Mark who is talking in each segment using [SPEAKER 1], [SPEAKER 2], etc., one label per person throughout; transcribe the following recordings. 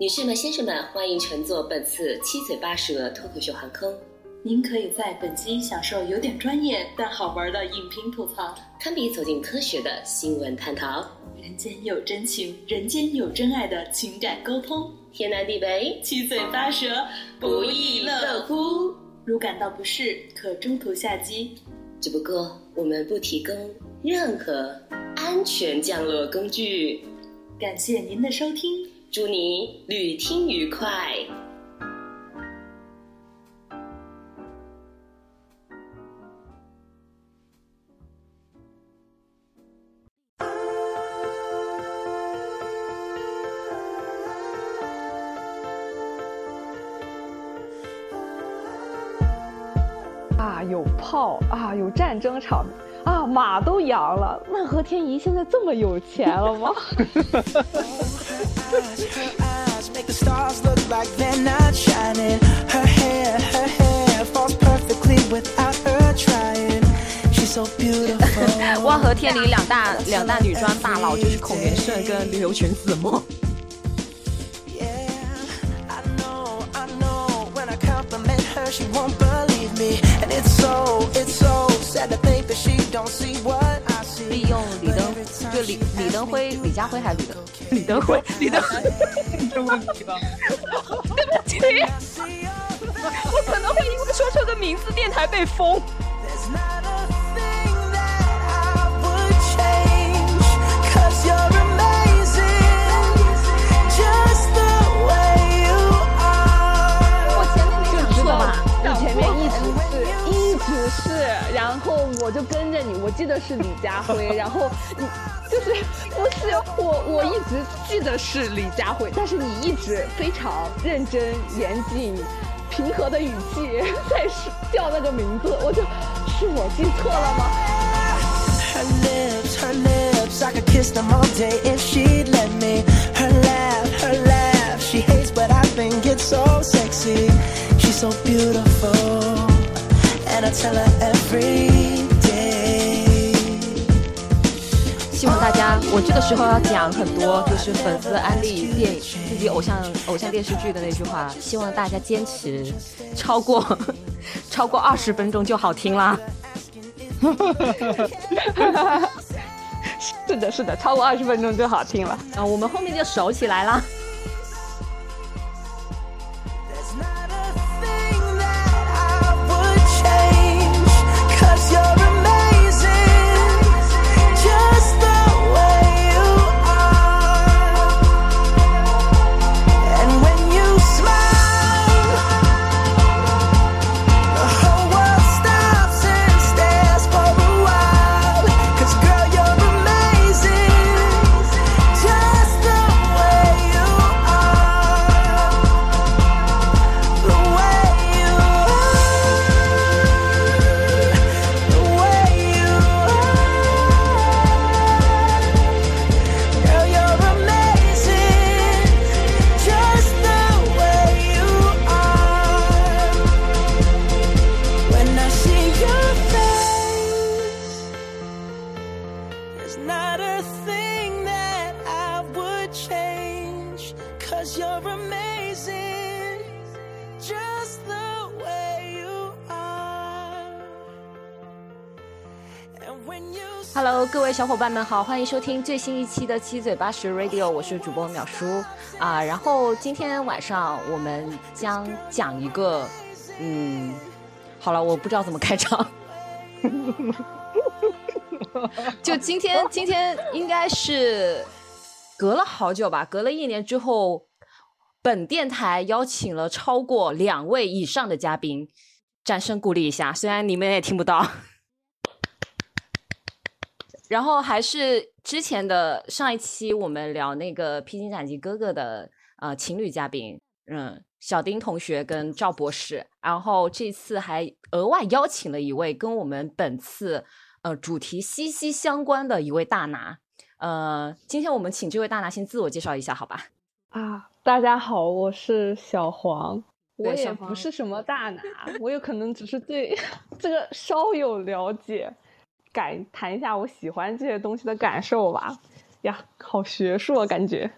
[SPEAKER 1] 女士们、先生们，欢迎乘坐本次七嘴八舌脱口秀航空。
[SPEAKER 2] 您可以在本机享受有点专业但好玩的影评吐槽，
[SPEAKER 1] 堪比走进科学的新闻探讨。
[SPEAKER 2] 人间有真情，人间有真爱的情感沟通，
[SPEAKER 1] 天南地北，
[SPEAKER 2] 七嘴八舌不亦乐乎。如感到不适，可中途下机。
[SPEAKER 1] 只不过我们不提供任何安全降落工具。
[SPEAKER 2] 感谢您的收听，
[SPEAKER 1] 祝你旅听愉快。
[SPEAKER 3] 啊，有炮啊，有战争场啊，马都养了。那和天宜现在这么有钱了吗？
[SPEAKER 4] make the stars look like they're not shining. Her hair, her hair falls perfectly without her trying. She's so beautiful.
[SPEAKER 5] 万和天灵两大两大女装大佬就是孔元胜跟刘全子墨。
[SPEAKER 4] Yeah, I know, I know. When I compliment her, she won't believe me. And it's so, it's so sad to think that she don't see what I see.
[SPEAKER 5] 利用李登就李李登辉、李家辉还是李登李登辉？李登辉，
[SPEAKER 3] 这问题吧。
[SPEAKER 5] 对不起，我可能会因为说出个名字电台被封。
[SPEAKER 4] There's not
[SPEAKER 5] 我
[SPEAKER 3] 就跟着你，我记得是李佳辉，然后你就是不是我，我一直记得是李佳辉，但是你一直非常认真、严谨、平和的语气在是叫那个名字，我就是我记错了吗
[SPEAKER 4] ？Her lips, her lips, I could kiss them all day if she'd let me. Her laugh, her laugh, she hates, but I think it's so sexy. She's so beautiful, and I tell her every
[SPEAKER 5] 望大家，我这个时候要讲很多，就是粉丝安利电影自己偶像偶像电视剧的那句话，希望大家坚持超过 超过二十分钟就好听啦。
[SPEAKER 3] 是的，是的，超过二十分钟就好听了。
[SPEAKER 5] 啊，我们后面就熟起来啦。
[SPEAKER 4] There's not a cause you're amazing just the way you are. And when you
[SPEAKER 5] Hello，各位小伙伴们好，欢迎收听最新一期的七嘴八舌 Radio，我是主播淼叔啊。然后今天晚上我们将讲一个，嗯，好了，我不知道怎么开场。就今天，今天应该是隔了好久吧，隔了一年之后，本电台邀请了超过两位以上的嘉宾，掌声鼓励一下，虽然你们也听不到。然后还是之前的上一期我们聊那个《披荆斩棘哥哥》的呃情侣嘉宾，嗯，小丁同学跟赵博士，然后这次还额外邀请了一位跟我们本次呃主题息息相关的一位大拿，呃，今天我们请这位大拿先自我介绍一下，好吧？
[SPEAKER 3] 啊，大家好，我是小黄。我也不是什么大拿，我有可能只是对 这个稍有了解，感谈一下我喜欢这些东西的感受吧。呀，好学术啊，感觉。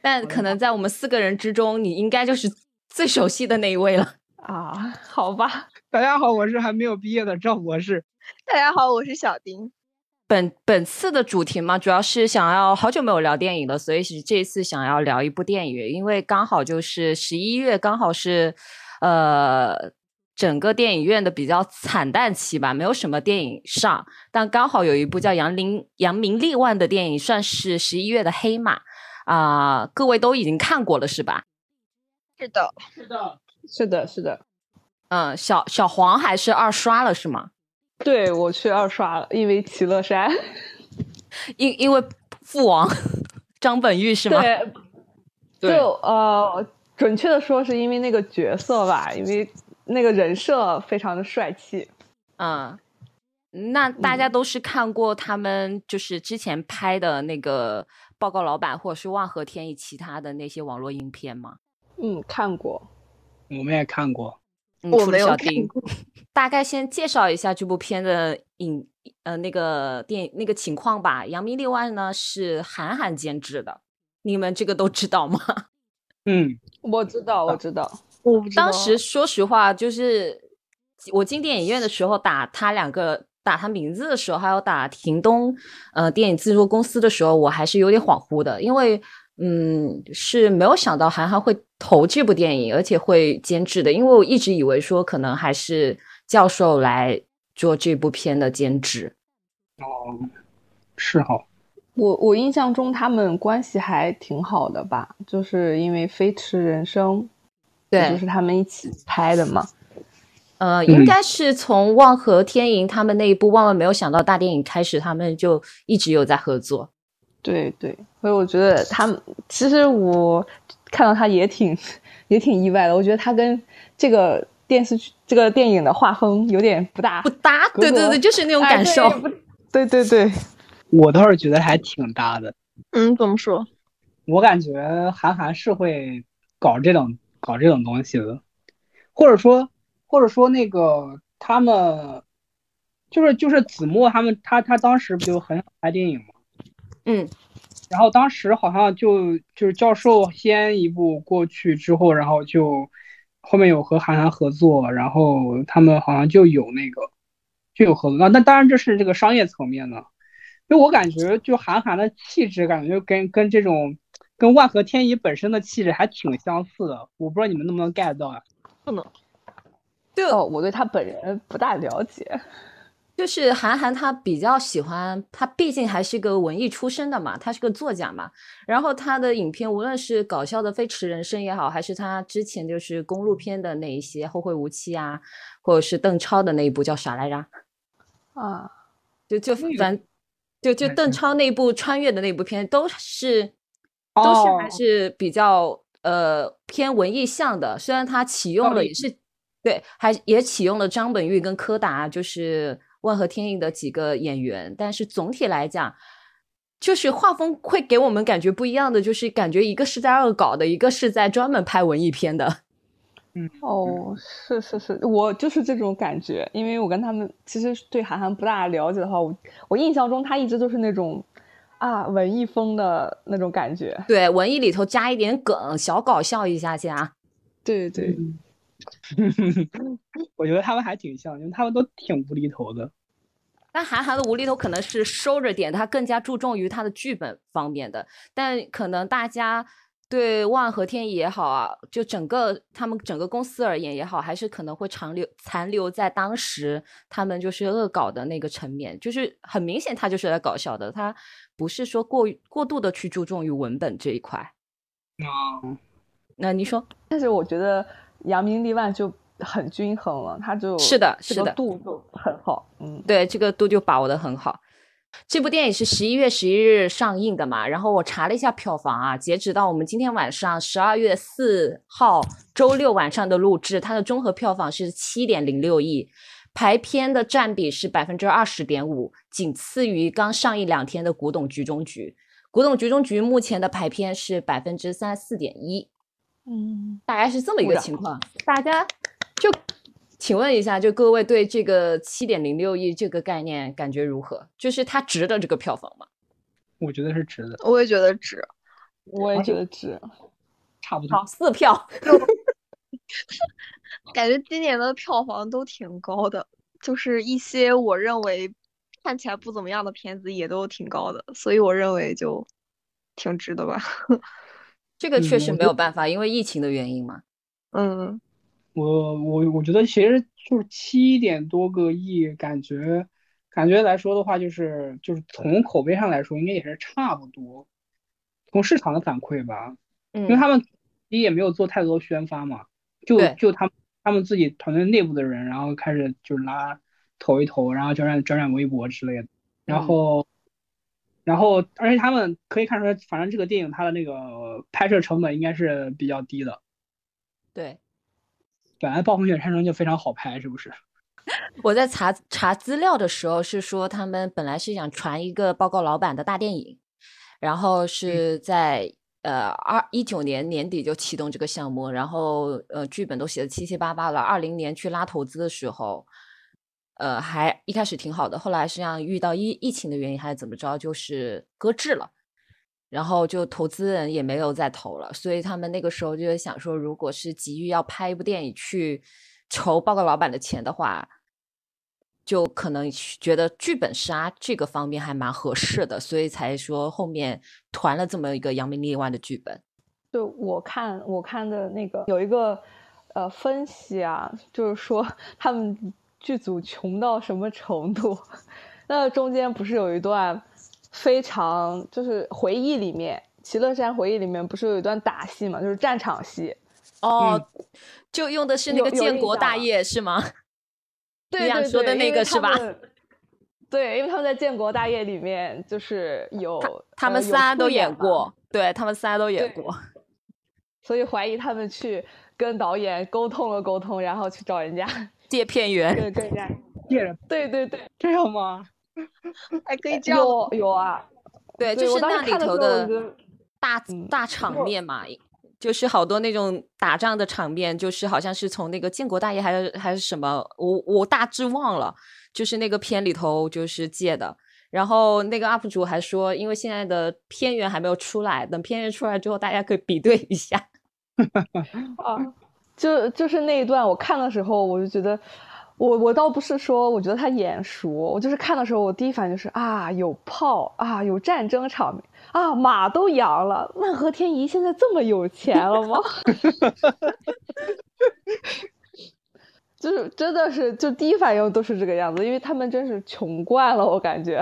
[SPEAKER 5] 但可能在我们四个人之中，你应该就是最熟悉的那一位了。
[SPEAKER 3] 啊，好吧。
[SPEAKER 6] 大家好，我是还没有毕业的赵博士。
[SPEAKER 7] 大家好，我是小丁。
[SPEAKER 5] 本本次的主题嘛，主要是想要好久没有聊电影了，所以是这次想要聊一部电影，因为刚好就是十一月，刚好是呃整个电影院的比较惨淡期吧，没有什么电影上，但刚好有一部叫《扬名扬名立万》的电影，算是十一月的黑马啊、各位都已经看过了是吧？
[SPEAKER 7] 是的，
[SPEAKER 6] 是的，
[SPEAKER 3] 是的，是的。
[SPEAKER 5] 嗯，小小黄还是二刷了是吗？
[SPEAKER 3] 对我去二刷了，因为齐乐山。
[SPEAKER 5] 因因为父王张本煜是吗？
[SPEAKER 3] 对，
[SPEAKER 6] 对
[SPEAKER 3] 就呃，准确的说是因为那个角色吧，因为那个人设非常的帅气。
[SPEAKER 5] 嗯，那大家都是看过他们就是之前拍的那个报告老板或者是万和天宜其他的那些网络影片吗？
[SPEAKER 3] 嗯，看过。
[SPEAKER 6] 我们也看过。
[SPEAKER 5] 嗯，
[SPEAKER 7] 我没有看
[SPEAKER 5] 过，大概先介绍一下这部片的影呃那个电影那个情况吧。扬名立万呢是韩寒监制的，你们这个都知道吗？
[SPEAKER 6] 嗯，
[SPEAKER 3] 我知道，我知道。
[SPEAKER 7] 我不知道
[SPEAKER 5] 当时说实话，就是我进电影院的时候打他两个打他名字的时候，还有打庭东呃电影制作公司的时候，我还是有点恍惚的，因为嗯是没有想到韩寒会投这部电影，而且会监制的，因为我一直以为说可能还是教授来做这部片的监制。
[SPEAKER 6] 哦，是哈。
[SPEAKER 3] 我我印象中他们关系还挺好的吧，就是因为《飞驰人生》，
[SPEAKER 5] 对
[SPEAKER 3] 就是他们一起拍的嘛。
[SPEAKER 5] 呃，
[SPEAKER 6] 嗯
[SPEAKER 5] 应该是从望和天银他们那一部《万万没有想到》大电影开始，他们就一直有在合作。
[SPEAKER 3] 对对，所以我觉得他们其实我看到他也挺 也挺意外的。我觉得他跟这个电视剧、这个电影的画风有点不大
[SPEAKER 5] 不搭，对对对，就是那种
[SPEAKER 3] 哎
[SPEAKER 5] 感受。
[SPEAKER 3] 对对对对，
[SPEAKER 6] 我倒是觉得还挺搭的。
[SPEAKER 7] 嗯，怎么说？
[SPEAKER 6] 我感觉韩寒是会搞这种搞这种东西的，或者说或者说那个他们就是就是子墨他们他他当时不就很想拍电影吗？
[SPEAKER 5] 嗯，
[SPEAKER 6] 然后当时好像就就是教授先一步过去之后，然后就后面有和韩寒合作，然后他们好像就有那个就有合作。那那当然这是这个商业层面的，因为我感觉就韩寒的气质，感觉跟跟这种跟万和天宜本身的气质还挺相似的。我不知道你们能不能 get 到啊？
[SPEAKER 5] 不能。
[SPEAKER 3] 对哦，我对他本人不大了解。
[SPEAKER 5] 就是韩寒他比较喜欢，他毕竟还是个文艺出身的嘛，他是个作家嘛。然后他的影片，无论是搞笑的《飞驰人生》也好，还是他之前就是公路片的那一些《后会无期》啊，或者是邓超的那一部叫啥来着？
[SPEAKER 3] 啊，
[SPEAKER 5] 就就
[SPEAKER 6] 那个
[SPEAKER 5] 反就就
[SPEAKER 6] 嗯
[SPEAKER 5] 邓超那部穿越的那部片，都是都是还
[SPEAKER 6] 哦
[SPEAKER 5] 是比较呃偏文艺向的。虽然他启用了也是对，还也启用了张本煜跟柯达，就是万和天宜的几个演员，但是总体来讲。就是画风会给我们感觉不一样的，就是感觉一个是在恶搞的，一个是在专门拍文艺片的。
[SPEAKER 3] 嗯哦，是是是，我就是这种感觉，因为我跟他们其实对韩寒不大了解的话，我我印象中他一直都是那种啊文艺风的那种感觉。
[SPEAKER 5] 对，文艺里头加一点梗，小搞笑一下下。
[SPEAKER 3] 对对，
[SPEAKER 6] 我觉得他们还挺像，因为他们都挺无厘头的。
[SPEAKER 5] 但韩寒的无厘头可能是收着点，他更加注重于他的剧本方面的。但可能大家对万和天宜也好啊，就整个他们整个公司而言也好，还是可能会长留残留在当时他们就是恶搞的那个层面，就是很明显他就是来搞笑的，他不是说过过度的去注重于文本这一块。
[SPEAKER 6] 啊，
[SPEAKER 5] 那你说
[SPEAKER 3] 但是我觉得扬名立万就很均衡了，他就是这个
[SPEAKER 5] 的是的
[SPEAKER 3] 度就很好。嗯，
[SPEAKER 5] 对，这个度就把握的很好。这部电影是十一月十一日上映的嘛，然后我查了一下票房啊，截止到我们今天晚上十二月四号周六晚上的录制，它的综合票房是七点零六亿，排片的占比是百分之二十点五，仅次于刚上映两天的《古董局中局》。《古董局中局》目前的排片是百分之三十四点一，
[SPEAKER 3] 嗯，
[SPEAKER 5] 大概是这么一个情况。大家就请问一下，就各位对这个七点零六亿这个概念感觉如何？就是它值得这个票房吗？
[SPEAKER 6] 我觉得是值的。
[SPEAKER 7] 我也觉得值。
[SPEAKER 3] 我也觉得值，
[SPEAKER 6] 差不多。
[SPEAKER 5] 好，四票。
[SPEAKER 7] 感觉今年的票房都挺高的，就是一些我认为看起来不怎么样的片子也都挺高的，所以我认为就挺值的吧。
[SPEAKER 5] 这个确实没有办法，因为疫情的原因嘛。
[SPEAKER 7] 嗯，
[SPEAKER 6] 我我我觉得其实就是七点多个亿，感觉感觉来说的话，就是就是从口碑上来说，应该也是差不多。从市场的反馈吧，因为
[SPEAKER 5] 嗯，
[SPEAKER 6] 他们也没有做太多宣发嘛，就就他们他们自己团队内部的人，然后开始就是拉投一投，然后转转转转微博之类的，然
[SPEAKER 5] 嗯。
[SPEAKER 6] 后然后而且他们可以看出来，反正这个电影它的那个拍摄成本应该是比较低的。
[SPEAKER 5] 对。
[SPEAKER 6] 本来暴风雪山城就非常好拍，是不是？
[SPEAKER 5] 我在查查资料的时候是说，他们本来是想传一个报告老板的大电影，然后是在、呃二一九年年底就启动这个项目，然后呃剧本都写的七七八八了，二零年去拉投资的时候，呃还一开始挺好的，后来实际上遇到疫疫情的原因还是怎么着，就是搁置了。然后就投资人也没有再投了，所以他们那个时候就在想说，如果是急于要拍一部电影去筹报告老板的钱的话，就可能觉得剧本杀这个方面还蛮合适的，所以才说后面团了这么一个扬名立万的剧本。
[SPEAKER 3] 就我看我看的那个有一个呃分析啊，就是说他们剧组穷到什么程度？那中间不是有一段非常就是回忆里面《齐乐山回忆》里面不是有一段打戏嘛，就是战场戏。
[SPEAKER 5] 哦，就用的是那个建国大业是吗？
[SPEAKER 3] 对对对，
[SPEAKER 5] 说的那个是吧？
[SPEAKER 3] 对，因为他们在建国大业里面就是有
[SPEAKER 5] 他们仨都
[SPEAKER 3] 演
[SPEAKER 5] 过，对他们仨都演过。
[SPEAKER 3] 所以怀疑他们去跟导演沟通了沟通，然后去找人家
[SPEAKER 5] 借片源，
[SPEAKER 3] 跟跟人家。
[SPEAKER 6] 借着
[SPEAKER 3] 对对对，
[SPEAKER 6] 这样吗？
[SPEAKER 7] 还可以这样
[SPEAKER 3] 有有啊，
[SPEAKER 5] 对，就是那里头的大
[SPEAKER 3] 嗯
[SPEAKER 5] 大场面嘛，就是好多那种打仗的场面，就是好像是从那个建国大业还是还是什么，我我大致忘了，就是那个片里头就是借的。然后那个 UP 主还说，因为现在的片源还没有出来，等片源出来之后，大家可以比对一下。
[SPEAKER 3] 啊，就就是那一段，我看的时候我就觉得，我我倒不是说我觉得他眼熟，我就是看的时候，我第一反应就是啊，有炮啊，有战争场面啊，马都扬了，那和天宜现在这么有钱了吗？就是真的是，就第一反应都是这个样子，因为他们真是穷惯了，我感觉。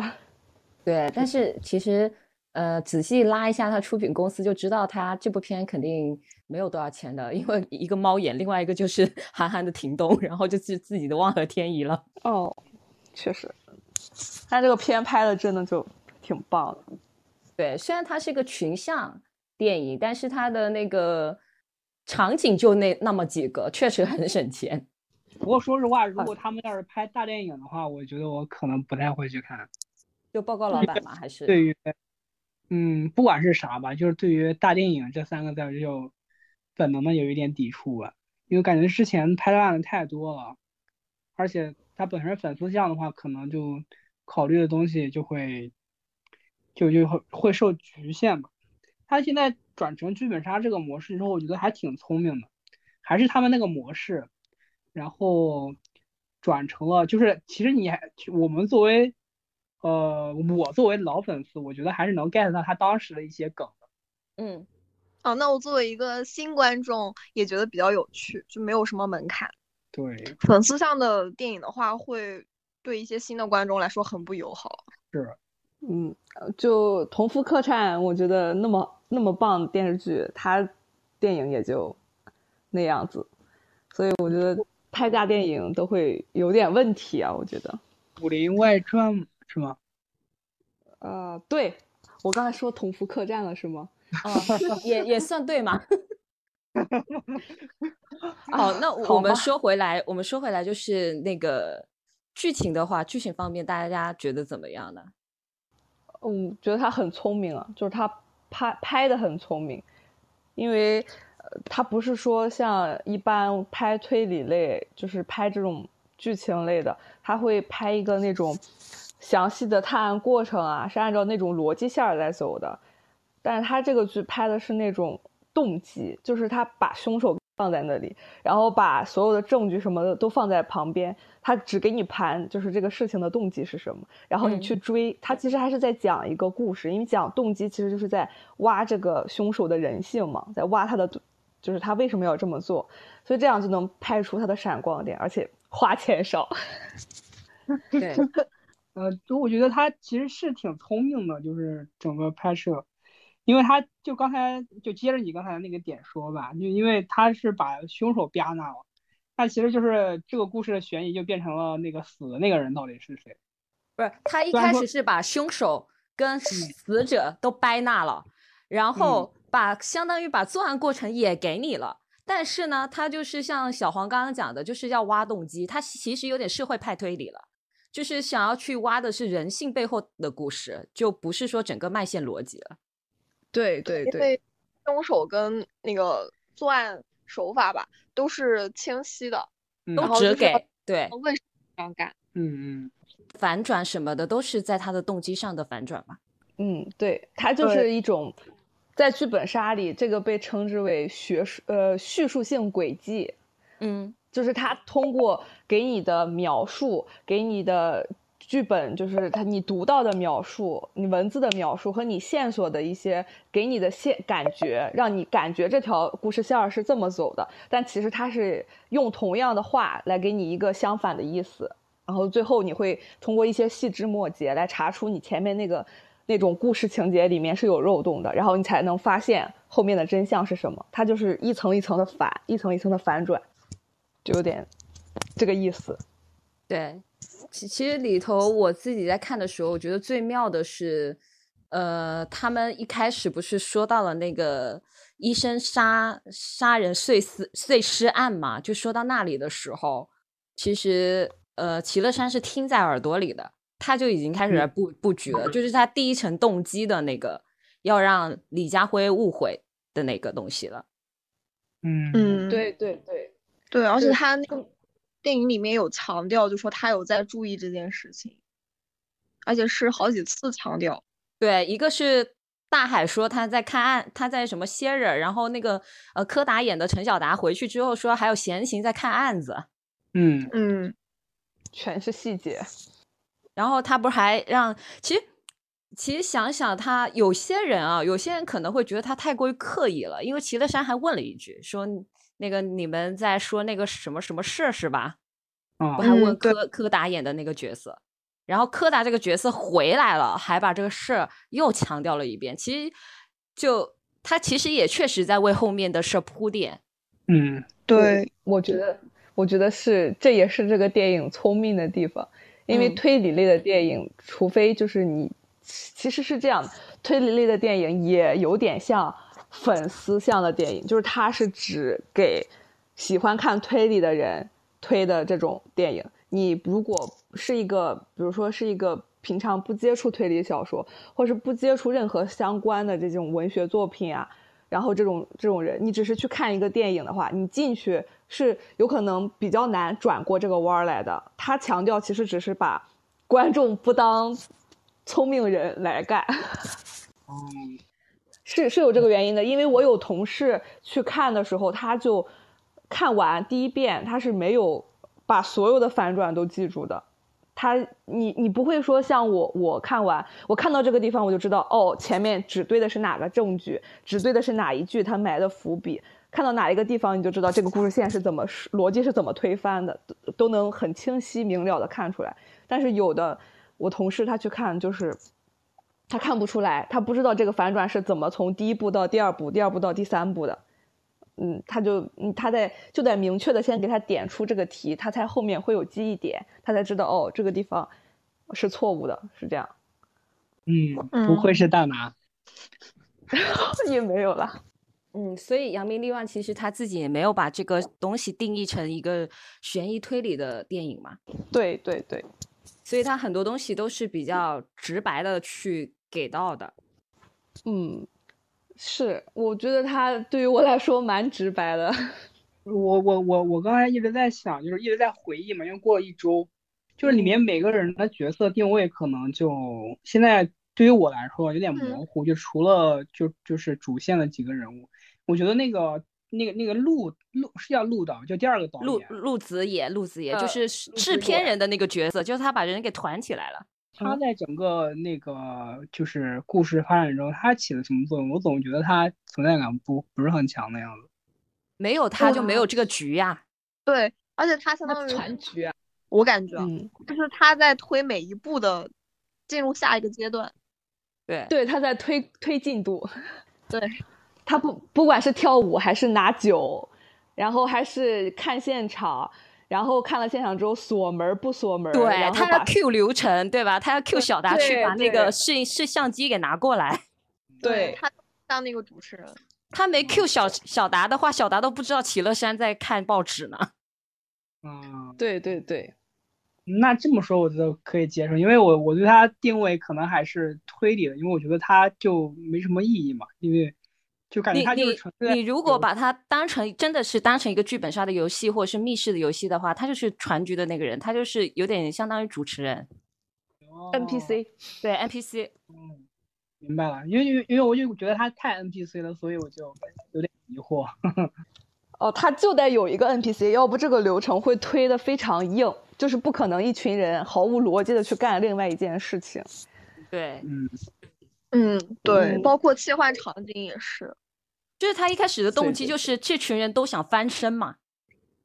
[SPEAKER 5] 对，但是其实呃，仔细拉一下他出品公司，就知道他这部片肯定没有多少钱的，因为一个猫眼，另外一个就是 韩寒的停动，然后就是自己的望和天宜了。
[SPEAKER 3] 哦，确实，他这个片拍的真的就挺棒的。
[SPEAKER 5] 对，虽然它是一个群像电影，但是它的那个场景就那那么几个，确实很省钱。
[SPEAKER 6] 不过说实话，如果他们要是拍大电影的话，我觉得我可能不太会去看。
[SPEAKER 5] 就报告老板嘛，还是
[SPEAKER 6] 对于，嗯，不管是啥吧，就是对于大电影这三个字儿就本能的有一点抵触吧，因为感觉之前拍烂的太多了，而且它本身粉丝量的话，可能就考虑的东西就会就就会会受局限吧。他现在转成剧本杀这个模式之后，我觉得还挺聪明的，还是他们那个模式，然后转成了就是其实你还我们作为呃我作为老粉丝，我觉得还是能 get 到他当时的一些梗的。
[SPEAKER 5] 嗯，
[SPEAKER 7] 哦，那我作为一个新观众也觉得比较有趣，就没有什么门槛。
[SPEAKER 6] 对，
[SPEAKER 7] 粉丝向的电影的话，会对一些新的观众来说很不友好。
[SPEAKER 6] 是，
[SPEAKER 3] 嗯，呃就《同福客栈》，我觉得那么那么棒的电视剧，它电影也就那样子，所以我觉得拍大电影都会有点问题啊，我觉得。
[SPEAKER 6] 《武林外传》是吗？
[SPEAKER 3] 呃，对我刚才说《同福客栈》了是吗？
[SPEAKER 5] 哦，也也算对嘛。好，那我们说回来，我们说回来，就是那个剧情的话，剧情方面大家觉得怎么样呢？
[SPEAKER 3] 嗯，觉得他很聪明啊，就是他拍拍的很聪明，因为呃，他不是说像一般拍推理类，就是拍这种剧情类的，他会拍一个那种详细的探案过程啊，是按照那种逻辑线儿来走的。但是他这个剧拍的是那种动机，就是他把凶手放在那里，然后把所有的证据什么的都放在旁边，他只给你盘，就是这个事情的动机是什么，然后你去追。他其实还是在讲一个故事，因为讲动机其实就是在挖这个凶手的人性嘛，在挖他的，就是他为什么要这么做，所以这样就能拍出他的闪光点，而且花钱少。
[SPEAKER 5] 对，
[SPEAKER 6] 呃，就我觉得他其实是挺聪明的，就是整个拍摄。因为他就刚才就接着你刚才那个点说吧，就因为他是把凶手扒那了，那其实就是这个故事的悬疑就变成了那个死的那个人到底是谁？
[SPEAKER 5] 不是，他一开始是把凶手跟死者都掰那了，然后把相当于把作案过程也给你了，但是呢，他就是像小黄刚刚讲的，就是要挖动机，他其实有点社会派推理了，就是想要去挖的是人性背后的故事，就不是说整个脉线逻辑了。
[SPEAKER 3] 对对对，
[SPEAKER 7] 因为凶手跟那个作案手法吧都是清晰的，
[SPEAKER 5] 都只给对
[SPEAKER 7] 为什么这样干？
[SPEAKER 6] 嗯嗯，
[SPEAKER 5] 反转什么的都是在他的动机上的反转嘛。
[SPEAKER 3] 嗯，对，他就是一种在剧本杀里，这个被称之为学术呃叙述性轨迹。
[SPEAKER 5] 嗯，
[SPEAKER 3] 就是他通过给你的描述，给你的。剧本就是他，你读到的描述，你文字的描述和你线索的一些给你的线感觉，让你感觉这条故事线是这么走的。但其实他是用同样的话来给你一个相反的意思，然后最后你会通过一些细枝末节来查出你前面那个那种故事情节里面是有漏洞的，然后你才能发现后面的真相是什么。它就是一层一层的反，一层一层的反转，就有点这个意思。
[SPEAKER 5] 对。其其实里头我自己在看的时候，我觉得最妙的是，呃，他们一开始不是说到了那个医生杀杀人碎尸碎尸案嘛？就说到那里的时候，其实呃，齐乐山是听在耳朵里的，他就已经开始来布布局了，就是他第一层动机的那个要让李家辉误会的那个东西了。
[SPEAKER 6] 嗯
[SPEAKER 7] 嗯，
[SPEAKER 3] 对对对
[SPEAKER 7] 对，而且他那个。电影里面有强调，就说他有在注意这件事情，而且是好几次强调。
[SPEAKER 5] 对，一个是大海说他在看案，他在什么歇着，然后那个呃柯达演的陈晓达回去之后说还有闲情在看案子。
[SPEAKER 6] 嗯
[SPEAKER 7] 嗯，
[SPEAKER 3] 全是细节。
[SPEAKER 5] 然后他不是还让，其实其实想想他有些人啊，有些人可能会觉得他太过于刻意了，因为齐乐山还问了一句说。那个你们在说那个什么什么事是吧？我还问柯柯达演的那个角色，然后柯达这个角色回来了，还把这个事儿又强调了一遍。其实就他其实也确实在为后面的事铺垫。
[SPEAKER 6] 嗯，
[SPEAKER 7] 对，
[SPEAKER 3] 我觉得我觉得是这也是这个电影聪明的地方，因为推理类的电影，除非就是你其实是这样，推理类的电影也有点像。粉丝向的电影，就是它是只给喜欢看推理的人推的这种电影。你如果是一个，比如说是一个平常不接触推理小说，或是不接触任何相关的这种文学作品啊，然后这种这种人，你只是去看一个电影的话，你进去是有可能比较难转过这个弯来的。他强调其实只是把观众不当聪明人来干。
[SPEAKER 6] 嗯。
[SPEAKER 3] 是是有这个原因的，因为我有同事去看的时候，他就看完第一遍，他是没有把所有的反转都记住的。他，你你不会说像我，我看完，我看到这个地方我就知道，哦，前面只对的是哪个证据，只对的是哪一句他埋的伏笔，看到哪一个地方你就知道这个故事线是怎么逻辑是怎么推翻的，都都能很清晰明了的看出来。但是有的我同事他去看就是。他看不出来，他不知道这个反转是怎么从第一步到第二步，第二步到第三步的。嗯，他就嗯，他在就得明确的先给他点出这个题，他才后面会有记忆点，他才知道哦，这个地方是错误的，是这样。
[SPEAKER 6] 嗯，不愧是大拿，
[SPEAKER 3] 也没有了。
[SPEAKER 5] 嗯，所以扬名立万其实他自己也没有把这个东西定义成一个悬疑推理的电影嘛。
[SPEAKER 3] 对对对，
[SPEAKER 5] 所以他很多东西都是比较直白的去。给到的，
[SPEAKER 3] 嗯，是，我觉得他对于我来说蛮直白的。
[SPEAKER 6] 我我我我刚才一直在想，就是一直在回忆嘛，因为过了一周，就是里面每个人的角色定位可能就现在对于我来说有点模糊，就除了就就是主线的几个人物，我觉得那个那个那个陆陆是叫陆导，就第二个导
[SPEAKER 5] 陆
[SPEAKER 6] 演，
[SPEAKER 5] 陆子野，陆子野
[SPEAKER 3] 呃
[SPEAKER 5] 就是制片人的那个角色，就是他把人给团起来了。
[SPEAKER 6] 他在整个那个就是故事发展中，他起了什么作用？我总觉得他存在感不不是很强的样子。
[SPEAKER 5] 没有他就没有这个局呀、
[SPEAKER 7] 对，而且他相
[SPEAKER 3] 那
[SPEAKER 7] 当于
[SPEAKER 3] 全局啊，
[SPEAKER 7] 我感觉就是他在推每一步的进入下一个阶段。
[SPEAKER 5] 对
[SPEAKER 3] 对，他在推推进度，
[SPEAKER 7] 对，
[SPEAKER 3] 他不不管是跳舞还是拿酒，然后还是看现场，然后看了现场之后锁门不锁门，
[SPEAKER 5] 对他要 Q 流程，对吧？他要 Q 小达去把那个
[SPEAKER 3] 对
[SPEAKER 5] 摄摄像机给拿过来。
[SPEAKER 3] 对
[SPEAKER 7] 他当那个主持人。
[SPEAKER 5] 他没 Q 小小达的话，小达都不知道齐乐山在看报纸呢。
[SPEAKER 6] 嗯，
[SPEAKER 3] 对对对，
[SPEAKER 6] 那这么说我觉得可以接受，因为我我对他定位可能还是推理的，因为我觉得他就没什么意义嘛，因为就感觉
[SPEAKER 5] 你
[SPEAKER 6] 他就是
[SPEAKER 5] 你
[SPEAKER 6] 纯粹
[SPEAKER 5] 你如果把它当成真的是当成一个剧本杀的游戏，或者是密室的游戏的话，他就是传局的那个人，他就是有点相当于主持人，
[SPEAKER 6] 哦
[SPEAKER 3] NPC
[SPEAKER 5] 对 NPC。
[SPEAKER 6] 嗯，明白了，因为因为因为我就觉得他太 NPC 了，所以我就有点疑惑。
[SPEAKER 3] 哦，他就得有一个 NPC，要不这个流程会推的非常硬，就是不可能一群人毫无逻辑的去干另外一件事情。
[SPEAKER 5] 对，
[SPEAKER 6] 嗯，
[SPEAKER 7] 嗯，对，
[SPEAKER 3] 嗯
[SPEAKER 7] 包括切换场景也是。
[SPEAKER 5] 就是他一开始的动机就是这群人都想翻身嘛，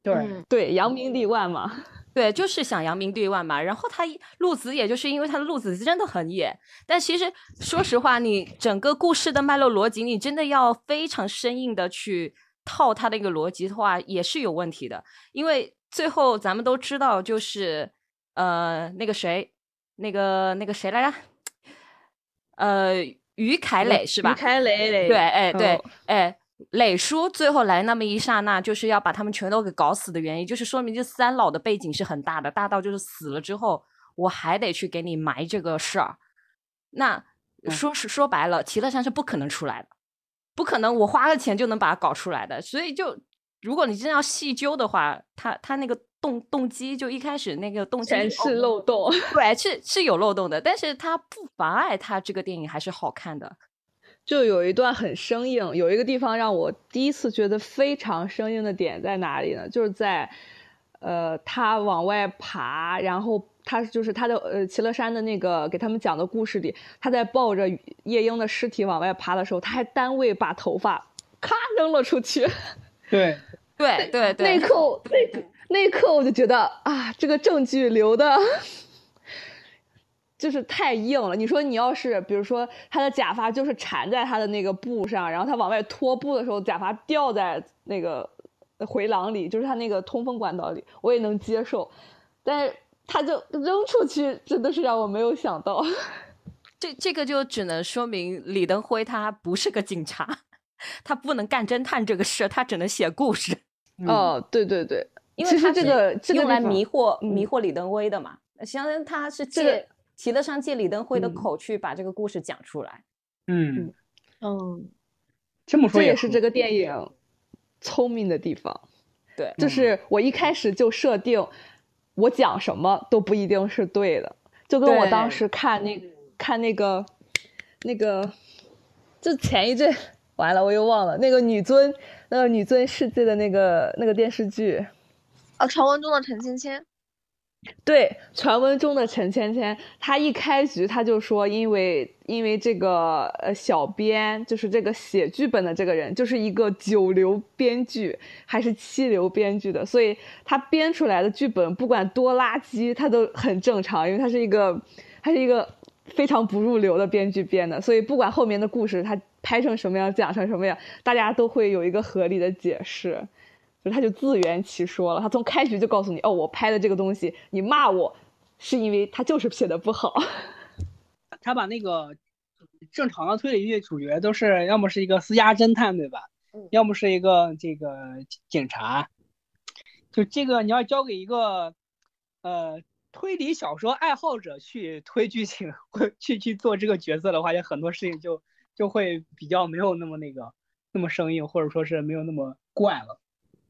[SPEAKER 6] 对，
[SPEAKER 7] 嗯
[SPEAKER 3] 对，扬名立万嘛。
[SPEAKER 5] 对，就是想扬名立万嘛。然后他一路子也就是因为他的路子真的很野，但其实说实话，你整个故事的脉络逻辑，你真的要非常生硬的去套他的一个逻辑的话，也是有问题的。因为最后咱们都知道，就是呃那个谁，那个那个谁来着？呃，于凯磊是吧？
[SPEAKER 3] 于凯磊磊，
[SPEAKER 5] 对，哎，对
[SPEAKER 3] 嗯，
[SPEAKER 5] 哎，磊叔最后来那么一刹那，就是要把他们全都给搞死的原因，就是说明这三老的背景是很大的，大到就是死了之后，我还得去给你埋这个事儿。那说是说白了，齐乐山是不可能出来的，不可能我花了钱就能把它搞出来的。所以就如果你真要细究的话，他他那个动动机就一开始那个动机
[SPEAKER 3] 全是漏洞。
[SPEAKER 5] 对，是是有漏洞的，但是它不妨碍他这个电影还是好看的。
[SPEAKER 3] 就有一段很生硬，有一个地方让我第一次觉得非常生硬的点在哪里呢？就是在，呃，他往外爬，然后他就是他的呃齐乐山的那个给他们讲的故事里，他在抱着夜莺的尸体往外爬的时候，他还单位把头发咔扔了出去。
[SPEAKER 6] 对，
[SPEAKER 5] 对对对，
[SPEAKER 3] 那一刻，那那一刻我就觉得啊，这个证据留的，就是太硬了。你说你要是比如说他的假发就是缠在他的那个布上，然后他往外拖布的时候，假发掉在那个回廊里，就是他那个通风管道里，我也能接受。但是他就扔出去，真的是让我没有想到。
[SPEAKER 5] 这这个就只能说明李登辉他不是个警察，他不能干侦探这个事，他只能写故事，
[SPEAKER 6] 嗯。
[SPEAKER 3] 哦，对对对，
[SPEAKER 5] 因为他是
[SPEAKER 3] 其实这个这个
[SPEAKER 5] 用来迷惑
[SPEAKER 3] 嗯。
[SPEAKER 5] 迷惑李登辉的嘛，相当于他是
[SPEAKER 3] 这个
[SPEAKER 5] 借齐乐山借李登辉的
[SPEAKER 3] 嗯。
[SPEAKER 5] 口去把这个故事讲出来。
[SPEAKER 6] 嗯，
[SPEAKER 7] 嗯，
[SPEAKER 6] 这么说也
[SPEAKER 3] 这也是这个电影聪明的地方。
[SPEAKER 5] 对，
[SPEAKER 3] 就是我一开始就设定，我讲什么都不一定是对的，就跟我当时看那看那个那个，就前一阵完了我又忘了。那个女尊那个女尊世界的那个那个电视剧，
[SPEAKER 7] 啊，传闻中的陈芊芊，
[SPEAKER 3] 对，传闻中的陈芊芊，她一开局她就说，因为因为这个呃小编就是这个写剧本的这个人，就是一个九流编剧还是七流编剧的，所以他编出来的剧本不管多垃圾，他都很正常，因为他是一个他是一个非常不入流的编剧编的，所以不管后面的故事他拍成什么样，讲成什么样，大家都会有一个合理的解释。就他就自圆其说了，他从开局就告诉你，哦，我拍的这个东西，你骂我，是因为他就是写的不好。
[SPEAKER 6] 他把那个正常的推理剧主角都是要么是一个私家侦探，对吧？要么是一个这个警察。就这个你要交给一个呃推理小说爱好者去推剧情，或 去去做这个角色的话，就很多事情就就会比较没有那么那个那么生硬，或者说是没有那么怪了。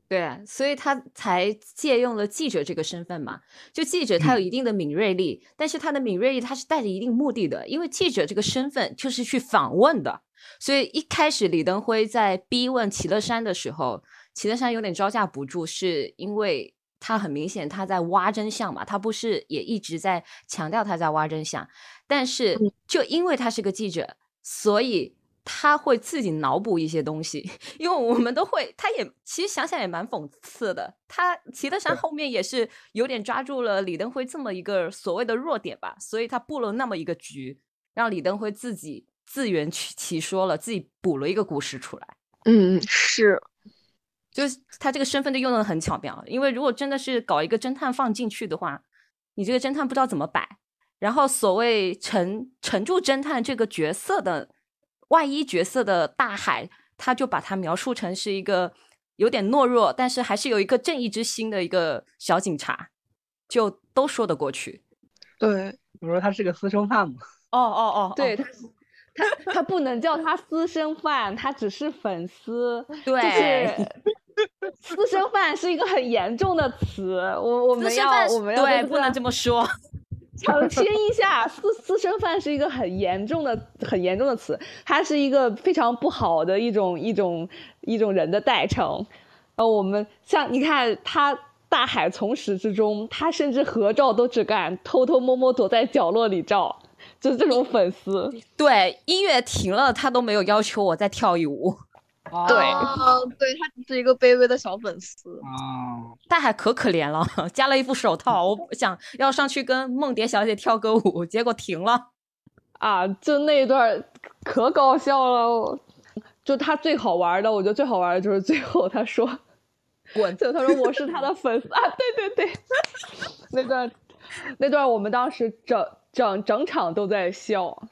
[SPEAKER 5] 对，所以他才借用了记者这个身份嘛。就记者他有一定的敏锐力，但是他的敏锐力他是带着一定目的的，因为记者这个身份就是去访问的。所以一开始李登辉在逼问齐乐山的时候，齐乐山有点招架不住，是因为他很明显他在挖真相嘛，他不是也一直在强调他在挖真相，但是就因为他是个记者，所以他会自己脑补一些东西，因为我们都会，他也其实想想也蛮讽刺的，他齐德山后面也是有点抓住了李登辉这么一个所谓的弱点吧，所以他布了那么一个局，让李登辉自己。自圆其说了，自己补了一个故事出来。
[SPEAKER 7] 嗯，是，
[SPEAKER 5] 就是他这个身份就用的很巧妙。因为如果真的是搞一个侦探放进去的话，你这个侦探不知道怎么摆。然后所谓沉沉住侦探这个角色的外衣角色的大海，他就把他描述成是一个有点懦弱，但是还是有一个正义之心的一个小警察，就都说得过去。
[SPEAKER 7] 对，
[SPEAKER 6] 我说他是个私生饭嘛。
[SPEAKER 5] 哦哦哦，
[SPEAKER 3] 对他。他他不能叫他私生饭，他只是粉丝。
[SPEAKER 5] 对，
[SPEAKER 3] 私生饭是一个很严重的词，我我们要我们要
[SPEAKER 5] 对不能这么说。
[SPEAKER 3] 澄清一下，私私生饭是一个很严重的很严重的词，它是一个非常不好的一种一种一种人的代称。呃，我们像你看他大海从始至终，他甚至合照都只敢偷偷摸摸躲在角落里照。就是这种粉丝，
[SPEAKER 5] 对音乐停了，他都没有要求我再跳一舞。
[SPEAKER 3] 对，
[SPEAKER 7] 对他只是一个卑微的小粉丝。
[SPEAKER 6] 啊，
[SPEAKER 5] 大海可可怜了，加了一副手套，我想要上去跟梦蝶小姐跳个舞，结果停了。
[SPEAKER 3] 啊，就那一段可搞笑了，就他最好玩的，我觉得最好玩的就是最后他说 滚，就他说我是他的粉丝啊，对对对，那段那段我们当时整。整整场都在笑，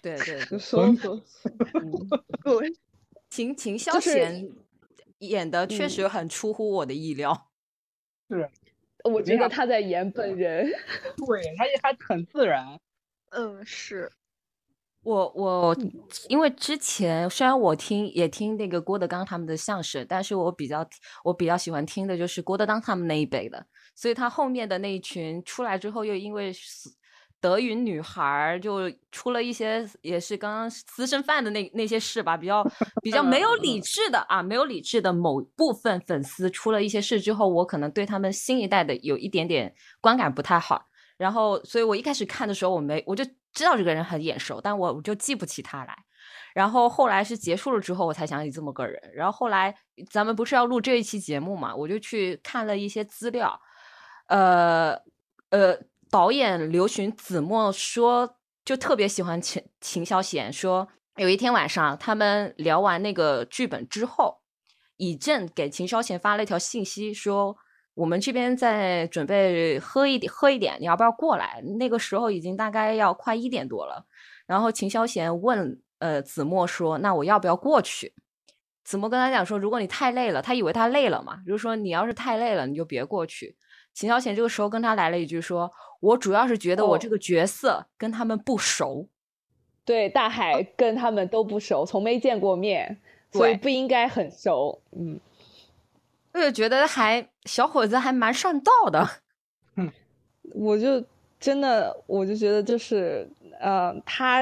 [SPEAKER 5] 对对，
[SPEAKER 3] 说说，对，
[SPEAKER 5] 秦秦霄贤演的确实很出乎我的意料，
[SPEAKER 6] 是，
[SPEAKER 3] 我觉得他在演本人，
[SPEAKER 6] 对，他也还很自然，
[SPEAKER 7] 嗯，是。
[SPEAKER 5] 我我因为之前虽然我听也听那个郭德纲他们的相声，但是我比较我比较喜欢听的就是郭德纲他们那一辈的，所以他后面的那一群出来之后又因为。德云女孩就出了一些，也是刚刚私生饭的那那些事吧，比较比较没有理智的啊，没有理智的某部分粉丝出了一些事之后，我可能对他们新一代的有一点点观感不太好。然后，所以我一开始看的时候，我没我就知道这个人很眼熟，但我我就记不起他来。然后后来是结束了之后，我才想起这么个人。然后后来咱们不是要录这一期节目嘛，我就去看了一些资料，呃呃。导演刘巡子墨说，就特别喜欢秦秦霄贤。说有一天晚上，他们聊完那个剧本之后，以正给秦霄贤发了一条信息，说我们这边在准备喝一点，喝一点，你要不要过来？那个时候已经大概要快一点多了。然后秦霄贤问呃子墨说，那我要不要过去？子墨跟他讲说，如果你太累了，他以为他累了嘛，就是说你要是太累了，你就别过去。秦霄贤这个时候跟他来了一句说。我主要是觉得我这个角色跟他们不熟，
[SPEAKER 3] 对大海跟他们都不熟，从没见过面，所以不应该很熟。嗯，
[SPEAKER 5] 我就觉得还小伙子还蛮上道的。
[SPEAKER 6] 嗯，
[SPEAKER 3] 我就真的我就觉得就是呃，他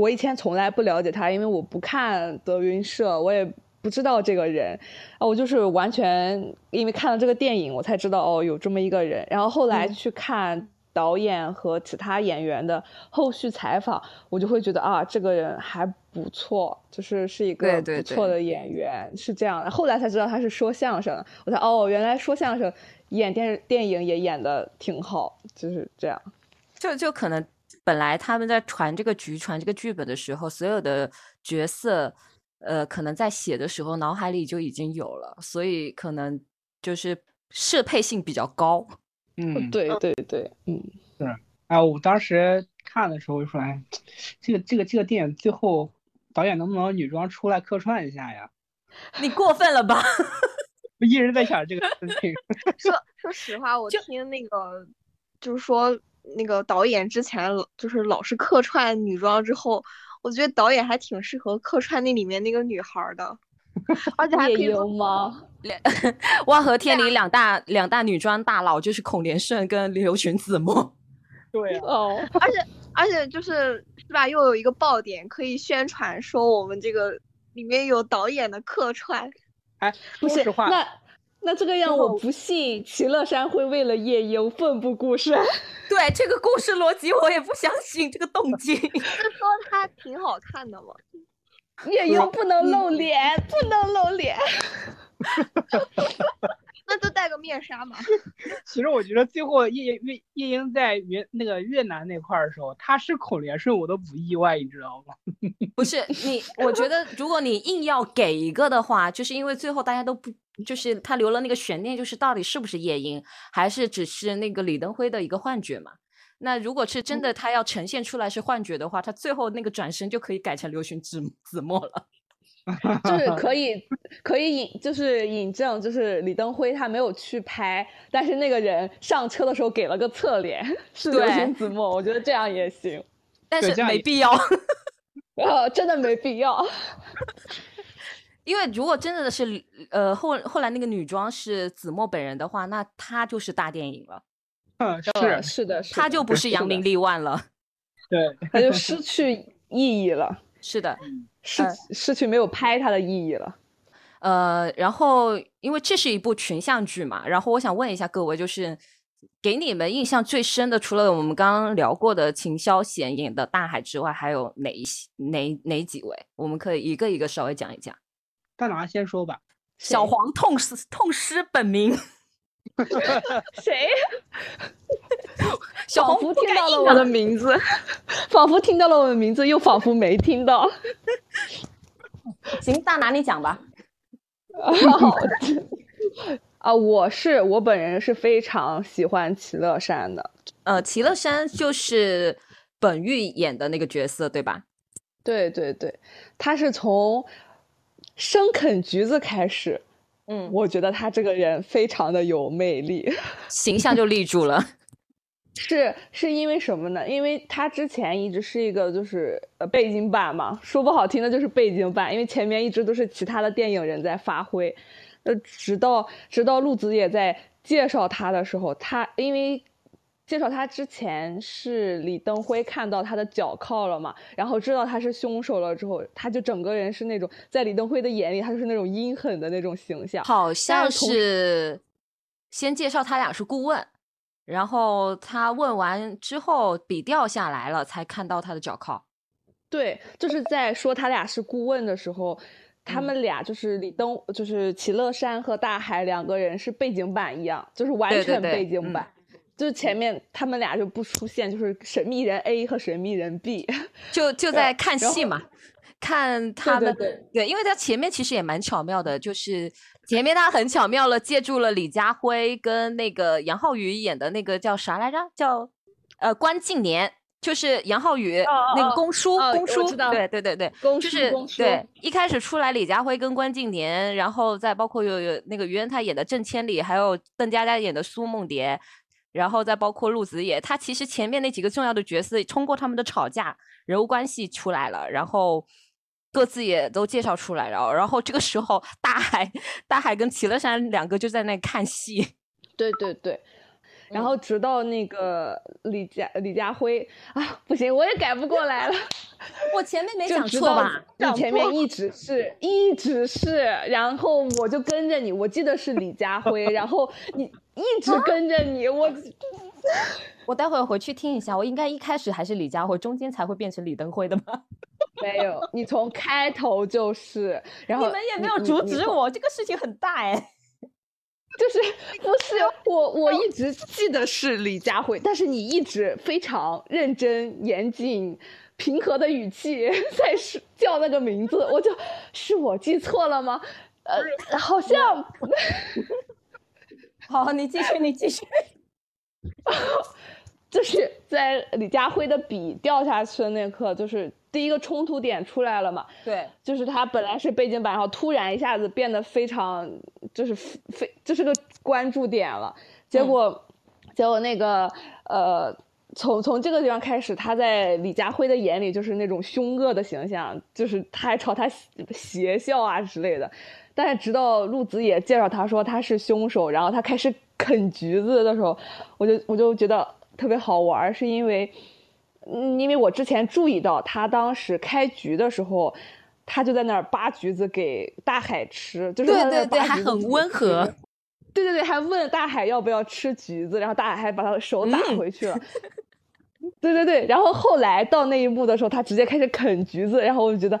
[SPEAKER 3] 我以前从来不了解他，因为我不看德云社，我也不知道这个人啊，我就是完全因为看了这个电影，我才知道哦有这么一个人，然后后来去看。导演和其他演员的后续采访，我就会觉得啊，这个人还不错，就是是一个不错的演员，是这样的。后来才知道他是说相声，我才哦，原来说相声演电视电影也演的挺好，就是这样。
[SPEAKER 5] 就就可能本来他们在传这个局、传这个剧本的时候，所有的角色，呃，可能在写的时候脑海里就已经有了，所以可能就是适配性比较高。
[SPEAKER 6] 嗯，
[SPEAKER 3] 对对对，嗯，
[SPEAKER 6] 是，哎，我当时看的时候就说，哎，这个这个这个电影最后导演能不能女装出来客串一下呀？
[SPEAKER 5] 你过分了吧？
[SPEAKER 6] 我一直在想这个事情。
[SPEAKER 7] 说说实话，我听那个就是说那个导演之前就是老是客串女装之后，我觉得导演还挺适合客串那里面那个女孩的，而且还可以
[SPEAKER 3] 吗？
[SPEAKER 5] 两万和天里两大两大女装大佬就是孔连顺跟刘群子墨。
[SPEAKER 6] 对啊，
[SPEAKER 3] 哦，
[SPEAKER 7] 而且而且就是是吧，又有一个爆点可以宣传说我们这个里面有导演的客串。
[SPEAKER 6] 哎，说实话，
[SPEAKER 3] 那那这个样我不信齐乐山会为了夜莺奋不顾身。
[SPEAKER 5] 对这个故事逻辑，我也不相信这个动机。
[SPEAKER 7] 是说他挺好看的吗？
[SPEAKER 3] 夜莺不能露脸，不能露脸。
[SPEAKER 7] 那就戴个面纱嘛。
[SPEAKER 6] 其实我觉得最后夜夜夜莺在越那个越南那块儿的时候，他是孔连顺，我都不意外，你知道吗？
[SPEAKER 5] 不是你，我觉得如果你硬要给一个的话，就是因为最后大家都不，就是他留了那个悬念，就是到底是不是夜莺，还是只是那个李登辉的一个幻觉嘛？那如果是真的他要呈现出来是幻觉的话，他最后那个转身就可以改成刘询子子墨了。
[SPEAKER 3] 就是 可以可以引，就是引证，就是李登辉他没有去拍，但是那个人上车的时候给了个侧脸，是刘子墨，我觉得这样也行。
[SPEAKER 5] 但是没必要，
[SPEAKER 3] 呃，真的没必要。
[SPEAKER 5] 因为如果真的是呃后后来那个女装是子墨本人的话，那她就是大电影了，
[SPEAKER 6] 嗯，
[SPEAKER 3] 呃
[SPEAKER 6] 是，
[SPEAKER 3] 是的，是的
[SPEAKER 5] 她就不是扬名立万了。
[SPEAKER 6] 对，
[SPEAKER 3] 他就失去意义了，
[SPEAKER 5] 是的，
[SPEAKER 3] 失
[SPEAKER 5] 呃
[SPEAKER 3] 失去没有拍它的意义了。
[SPEAKER 5] 呃，然后因为这是一部群像剧嘛，然后我想问一下各位，就是给你们印象最深的，除了我们刚刚聊过的秦霄贤演的大海之外，还有哪一些哪哪几位？我们可以一个一个稍微讲一讲。
[SPEAKER 6] 大拿先说吧。
[SPEAKER 5] 小黄痛失痛失本名，
[SPEAKER 3] 谁？
[SPEAKER 5] 小
[SPEAKER 3] 仿佛听到了我的名字，仿佛听到了我的名字，又仿佛没听到。
[SPEAKER 5] 行，大拿你讲吧。
[SPEAKER 3] 啊，我是我本人是非常喜欢齐乐山的。
[SPEAKER 5] 呃，齐乐山就是本玉演的那个角色，对吧？
[SPEAKER 3] 对对对，他是从生啃橘子开始，
[SPEAKER 5] 嗯，
[SPEAKER 3] 我觉得他这个人非常的有魅力。
[SPEAKER 5] 形象就立住了。
[SPEAKER 3] 是是因为什么呢？因为他之前一直是一个就是呃背景板嘛，说不好听的就是背景板，因为前面一直都是其他的电影人在发挥，呃，直到直到陆子也在介绍他的时候，他因为介绍他之前是李登辉看到他的脚铐了嘛，然后知道他是凶手了之后，他就整个人是那种在李登辉的眼里，他就是那种阴狠的那种形象。
[SPEAKER 5] 好像
[SPEAKER 3] 是
[SPEAKER 5] 先介绍他俩是顾问，然后他问完之后笔掉下来了，才看到他的脚铐。
[SPEAKER 3] 对，就是在说他俩是顾问的时候，他
[SPEAKER 5] 嗯
[SPEAKER 3] 们俩就是李登，就是齐乐山和大海两个人是背景板一样，就是完全
[SPEAKER 5] 对对对嗯
[SPEAKER 3] 背景板。就是前面他们俩就不出现，就是神秘人 A 和神秘人 B。
[SPEAKER 5] 就就 在看戏嘛，看他们
[SPEAKER 3] 对对
[SPEAKER 5] 因为他前面其实也蛮巧妙的，就是前面他很巧妙了借助了李家辉跟那个杨浩宇演的那个叫啥来着？叫呃关敬年。就是杨浩宇、那个
[SPEAKER 3] 哦
[SPEAKER 5] 公叔，
[SPEAKER 3] 哦
[SPEAKER 5] 公叔，对对对对，
[SPEAKER 3] 公
[SPEAKER 5] 就是对一开始出来李家辉跟关敬年，然后再包括有有那个于恩泰演的郑千里，还有邓家佳演的苏梦蝶，然后再包括陆子野，他其实前面那几个重要的角色，通过他们的吵架、人物关系出来了，然后各自也都介绍出来然后，然后这个时候大海、大海跟齐乐山两个就在那看戏，
[SPEAKER 3] 对对对。然
[SPEAKER 5] 嗯
[SPEAKER 3] 后直到那个李家李家辉啊，不行，我也改不过来了。
[SPEAKER 5] 我前面没
[SPEAKER 3] 就
[SPEAKER 5] 讲
[SPEAKER 3] 知道
[SPEAKER 5] 错吧？
[SPEAKER 3] 你前面一直是一直是，然后我就跟着你，我记得是李家辉，然后你一直 跟着你，我
[SPEAKER 5] 我待会儿回去听一下，我应该一开始还是李佳慧，中间才会变成李登辉的吗？
[SPEAKER 3] 没有，你从开头就是，然后
[SPEAKER 5] 你们也没有阻止，我，这个事情很大哎。
[SPEAKER 3] 就是不是我我一直记得是李佳慧，但是你一直非常认真严谨。平和的语气在说叫那个名字，我就是我记错了吗？呃，好像
[SPEAKER 5] 好，你继续，你继续。
[SPEAKER 3] 就是在李佳辉的笔掉下去的那刻，就是第一个冲突点出来了嘛。
[SPEAKER 5] 对，
[SPEAKER 3] 就是他本来是背景板，然后突然一下子变得非常，就是非就是个关注点了。结果，结果那个呃从从这个地方开始，他在李佳辉的眼里就是那种凶恶的形象，就是他还朝他邪笑啊之类的。但是直到陆子野介绍他说他是凶手，然后他开始啃橘子的时候，我就我就觉得特别好玩，是因为，嗯，因为我之前注意到他当时开局的时候，他就在那儿扒橘子给大海吃，就是
[SPEAKER 5] 对对对，还很温和。
[SPEAKER 3] 对对对，还问大海要不要吃橘子，然后大海还把他的手打回去了。对对对，然后后来到那一幕的时候，他直接开始啃橘子，然后我就觉得，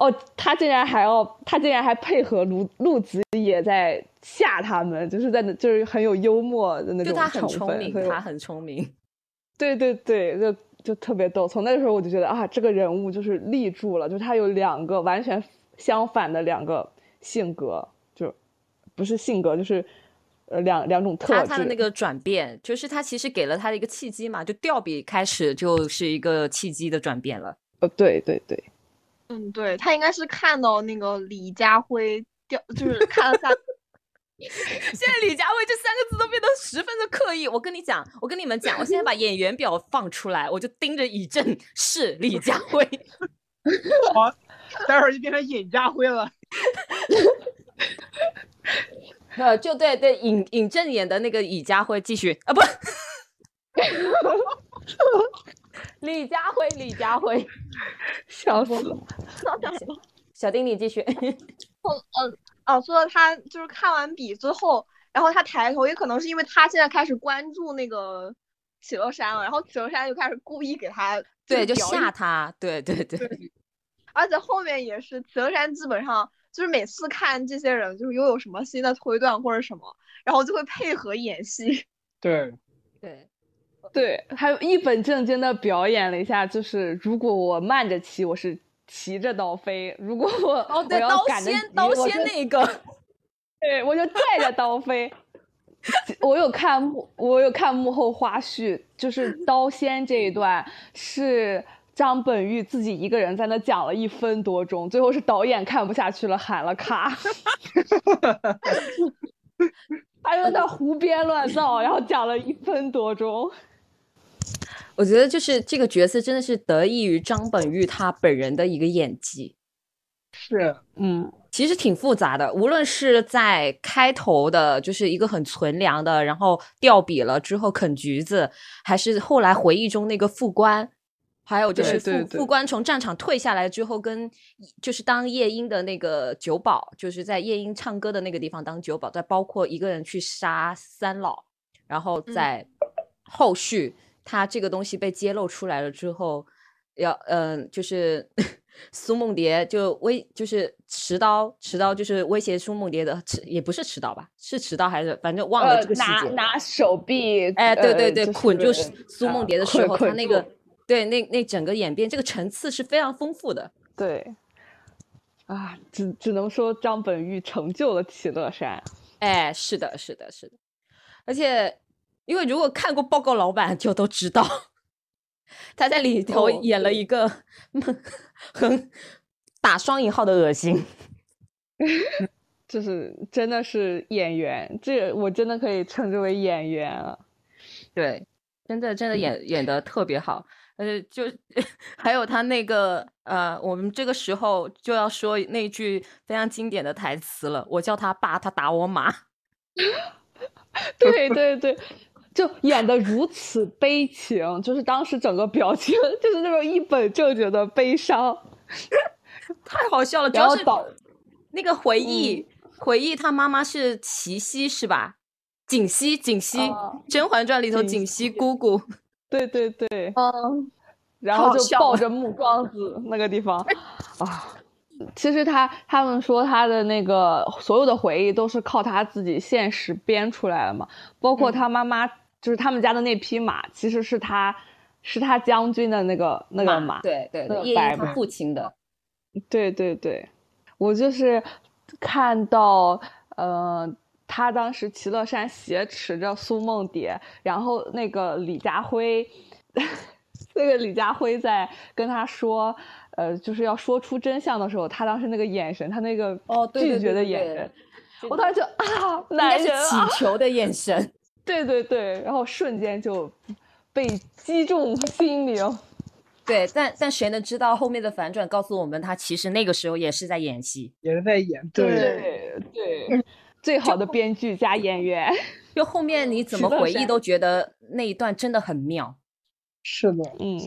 [SPEAKER 3] 哦，他竟然还要，他竟然还配合陆陆子也在吓他们，就是在那，就是很有幽默的那种
[SPEAKER 5] 就他很聪明，他很聪明。
[SPEAKER 3] 对对对，就就特别逗。从那个时候我就觉得啊，这个人物就是立住了，就他有两个完全相反的两个性格，就不是性格，就是。呃，两两种特质，
[SPEAKER 5] 他的那个转变，就是他其实给了他的一个契机嘛，就调比开始就是一个契机的转变了。
[SPEAKER 3] 呃，对对对，
[SPEAKER 7] 嗯，对他应该是看到那个李佳辉掉，就是看了下。
[SPEAKER 5] 现在李佳辉这三个字都变得十分的刻意。我跟你讲，我跟你们讲，我现在把演员表放出来，我就盯着以正是李佳辉。
[SPEAKER 6] 好，待会儿就变成尹佳辉了。
[SPEAKER 5] 呃，就对对，尹尹正演的那个李家辉继续啊，不，李佳辉，李佳辉，
[SPEAKER 3] 笑死了。
[SPEAKER 5] 小丁，你继续。
[SPEAKER 7] 哦，嗯，哦，说到他就是看完笔之后，然后他抬头，也可能是因为他现在开始关注那个企鹅山了，然后企鹅山就开始故意给他
[SPEAKER 5] 对，就吓他，对对对。
[SPEAKER 7] 而且后面也是企鹅山基本上。就是每次看这些人，就是又有什么新的推断或者什么，然后就会配合演戏。
[SPEAKER 6] 对，
[SPEAKER 5] 对，
[SPEAKER 3] 对，还有一本正经的表演了一下，就是如果我慢着骑，我是骑着刀飞；如果我
[SPEAKER 5] 哦对，刀仙刀仙那个，
[SPEAKER 3] 对我就带着刀飞。我有看幕，我有看幕后花絮，就是刀仙这一段是。张本煜自己一个人在那讲了一分多钟，最后是导演看不下去了，喊了卡。他又在胡编乱造，然后讲了一分多钟。
[SPEAKER 5] 我觉得就是这个角色真的是得益于张本煜他本人的一个演技。
[SPEAKER 6] 是，
[SPEAKER 3] 嗯，
[SPEAKER 5] 其实挺复杂的，无论是在开头的，就是一个很纯良的，然后掉笔了之后啃橘子，还是后来回忆中那个副官。还有就是副副官从战场退下来之后，跟就是当夜莺的那个酒保，就是在夜莺唱歌的那个地方当酒保，再包括一个人去杀三老，然后在后续他这个东西被揭露出来了之后，要嗯，就是 苏梦蝶就威就是持刀持刀就是威胁苏梦蝶的持也不是持刀吧，是持刀还是反正忘了这个细
[SPEAKER 3] 节。拿拿手臂，
[SPEAKER 5] 哎，对对对，捆住苏梦蝶的时候，他那个。对，那那整个演变这个层次是非常丰富的。
[SPEAKER 3] 对，啊，只只能说张本煜成就了齐乐山。
[SPEAKER 5] 哎，是的，是的，是的。而且，因为如果看过《报告老板》，就都知道他在里头演了一个很打双引号的恶心，
[SPEAKER 3] 就是真的是演员，这我真的可以称之为演员啊。
[SPEAKER 5] 对，真的真的演演的特别好。呃，就 还有他那个呃，我们这个时候就要说那句非常经典的台词了。我叫他爸，他打我妈。
[SPEAKER 3] 对 对对，就演的如此悲情，就是当时整个表情 就是那种一本正经的悲伤，
[SPEAKER 5] 太好笑了。主要是那个回忆，回忆他妈妈是齐溪是吧？锦溪，锦溪，《甄嬛传》里头锦溪姑姑。
[SPEAKER 3] 对对对，嗯，然后就抱着木桩子 那个地方，啊，其实他他们说他的那个所有的回忆都是靠他自己现实编出来的嘛，包括他妈妈就是他们家的那匹马，其实是他是他将军的那个那个马，
[SPEAKER 5] 对对，叶莺他父亲的，
[SPEAKER 3] 对对对，我就是看到呃。他当时齐乐山挟持着苏梦蝶，然后那个李家辉，那个李家辉在跟他说，呃，就是要说出真相的时候，他当时那个眼神，他那个
[SPEAKER 5] 哦
[SPEAKER 3] 拒绝的眼神，我当时就啊，男人
[SPEAKER 5] 祈求的眼神，
[SPEAKER 3] 对 对对，然后瞬间就被击中心灵。
[SPEAKER 5] 对，但但谁能知道后面的反转告诉我们，他其实那个时候也是在演戏，
[SPEAKER 6] 也是在演。
[SPEAKER 3] 对对，最好的编剧加演员。
[SPEAKER 5] 就后面你怎么回忆都觉得那一段真的很妙。
[SPEAKER 6] 是的，
[SPEAKER 3] 嗯，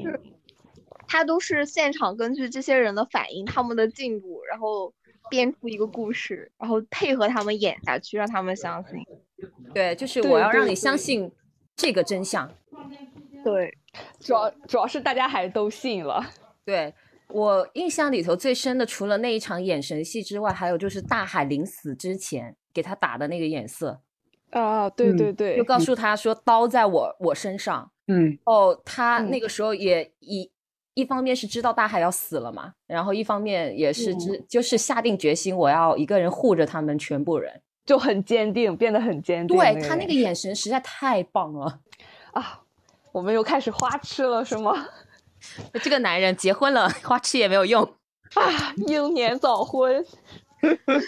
[SPEAKER 7] 他都是现场根据这些人的反应、他们的进度，然后编出一个故事，然后配合他们演下去，让他们相信。
[SPEAKER 5] 对，就是我要让你相信这个真相。
[SPEAKER 7] 对。
[SPEAKER 3] 主要主要是大家还都信了。
[SPEAKER 5] 对我印象里头最深的，除了那一场眼神戏之外，还有就是大海临死之前给他打的那个眼色。
[SPEAKER 3] 啊，对对对，
[SPEAKER 5] 就告诉他说刀在我我身上。
[SPEAKER 6] 嗯。
[SPEAKER 5] 哦，他那个时候也一一方面是知道大海要死了嘛，然后一方面也是知就是下定决心我要一个人护着他们全部人，
[SPEAKER 3] 就很坚定，变得很坚定。
[SPEAKER 5] 对他那个眼神实在太棒了
[SPEAKER 3] 啊。我们又开始花痴了，是吗？
[SPEAKER 5] 这个男人结婚了，花痴也没有用
[SPEAKER 3] 啊！英年早婚，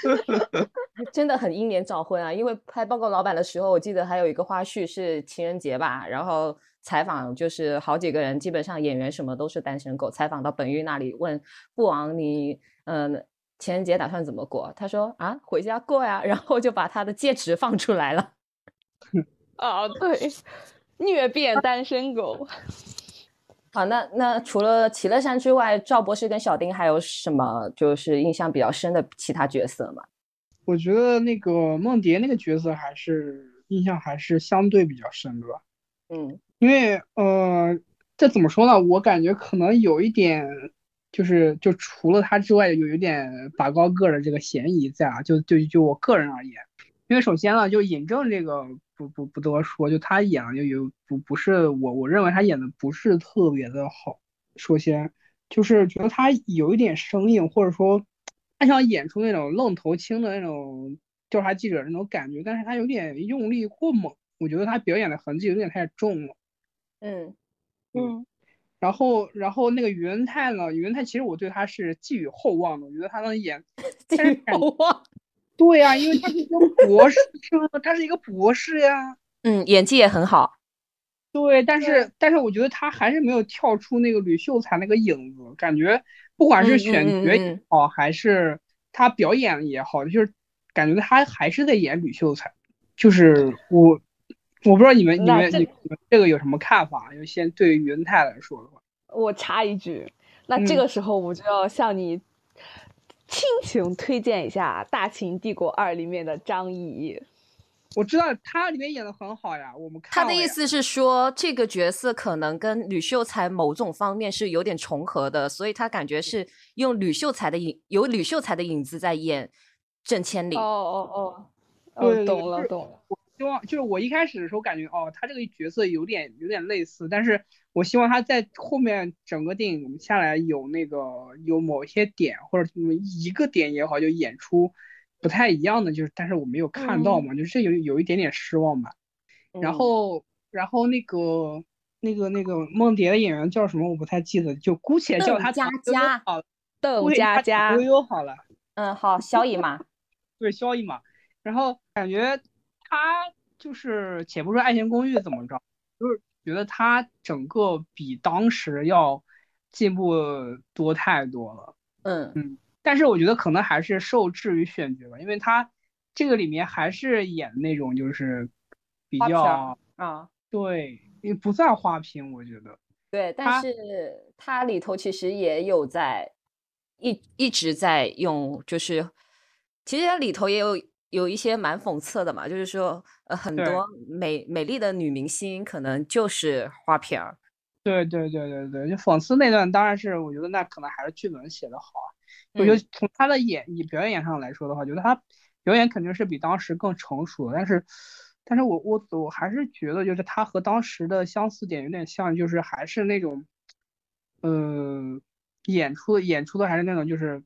[SPEAKER 5] 真的很英年早婚啊！因为拍报告老板的时候，我记得还有一个花絮是情人节吧，然后采访就是好几个人，基本上演员什么都是单身狗。采访到本玉那里，问父王你嗯情人节打算怎么过？他说啊回家过呀，然后就把他的戒指放出来了。
[SPEAKER 3] 啊，对。虐变单身狗。
[SPEAKER 5] 好，那那除了齐乐山之外，赵博士跟小丁还有什么就是印象比较深的其他角色吗？
[SPEAKER 6] 我觉得那个梦蝶那个角色还是印象还是相对比较深的吧。
[SPEAKER 5] 嗯，
[SPEAKER 6] 因为呃，这怎么说呢？我感觉可能有一点，就是就除了他之外，有一点拔高个的这个嫌疑在啊。就就就我个人而言，因为首先呢，就尹正这个。不不不多说，就他演的就有不不是我我认为他演的不是特别的好。首先就是觉得他有一点生硬，或者说他想演出那种愣头青的那种调查记者那种感觉，但是他有点用力过猛，我觉得他表演的痕迹有点太重了。
[SPEAKER 5] 嗯
[SPEAKER 6] 嗯，然后然后那个于文泰呢，于文泰其实我对他是寄予厚望的，我觉得他能演
[SPEAKER 5] 寄予厚望。
[SPEAKER 6] 对呀，因为他是一个博士生，他是一个博士呀。
[SPEAKER 5] 嗯，演技也很好。
[SPEAKER 6] 对，但是但是我觉得他还是没有跳出那个吕秀才那个影子，感觉不管是选角也好，还是他表演也好，就是感觉他还是在演吕秀才。就是我我不知道你们你们你们这个有什么看法？因为先对于云泰来说的话，
[SPEAKER 3] 我插一句，那这个时候我就要向你。亲情推荐一下《大秦帝国二》里面的张译，
[SPEAKER 6] 我知道他里面演的很好呀。我们看
[SPEAKER 5] 他的意思是说，这个角色可能跟吕秀才某种方面是有点重合的，所以他感觉是用吕秀才的影，有吕秀才的影子在演郑千里。哦
[SPEAKER 3] 哦哦，哦，懂了懂了。
[SPEAKER 6] 希望就是我一开始的时候感觉哦，他这个角色有点有点类似，但是我希望他在后面整个电影下来有那个有某一些点或者一个点也好，就演出不太一样的，就是但是我没有看到嘛，就是有有一点点失望吧。然后然后那个那个那个梦蝶的演员叫什么我不太记得，就姑且叫他
[SPEAKER 5] 佳佳
[SPEAKER 6] 好，
[SPEAKER 3] 邓佳佳
[SPEAKER 6] 悠悠好了。
[SPEAKER 5] 嗯，好，萧逸嘛，
[SPEAKER 6] 对，萧逸嘛，然后感觉。他就是，且不说《爱情公寓》怎么着，就是觉得他整个比当时要进步多太多了。
[SPEAKER 5] 嗯
[SPEAKER 6] 嗯，但是我觉得可能还是受制于选角吧，因为他这个里面还是演那种就是比较
[SPEAKER 5] 啊，
[SPEAKER 6] 对，也不算花瓶，我觉得。
[SPEAKER 5] 对，但是他里头其实也有在一一直在用，就是其实他里头也有。有一些蛮讽刺的嘛，就是说，呃，很多美美丽的女明星可能就是花瓶儿。
[SPEAKER 6] 对对对对对，就讽刺那段，当然是我觉得那可能还是剧本写的好。我觉得从他的演以表演上来说的话，觉得他表演肯定是比当时更成熟。但是，但是我我我还是觉得，就是他和当时的相似点有点像，就是还是那种，呃，演出演出的还是那种，就是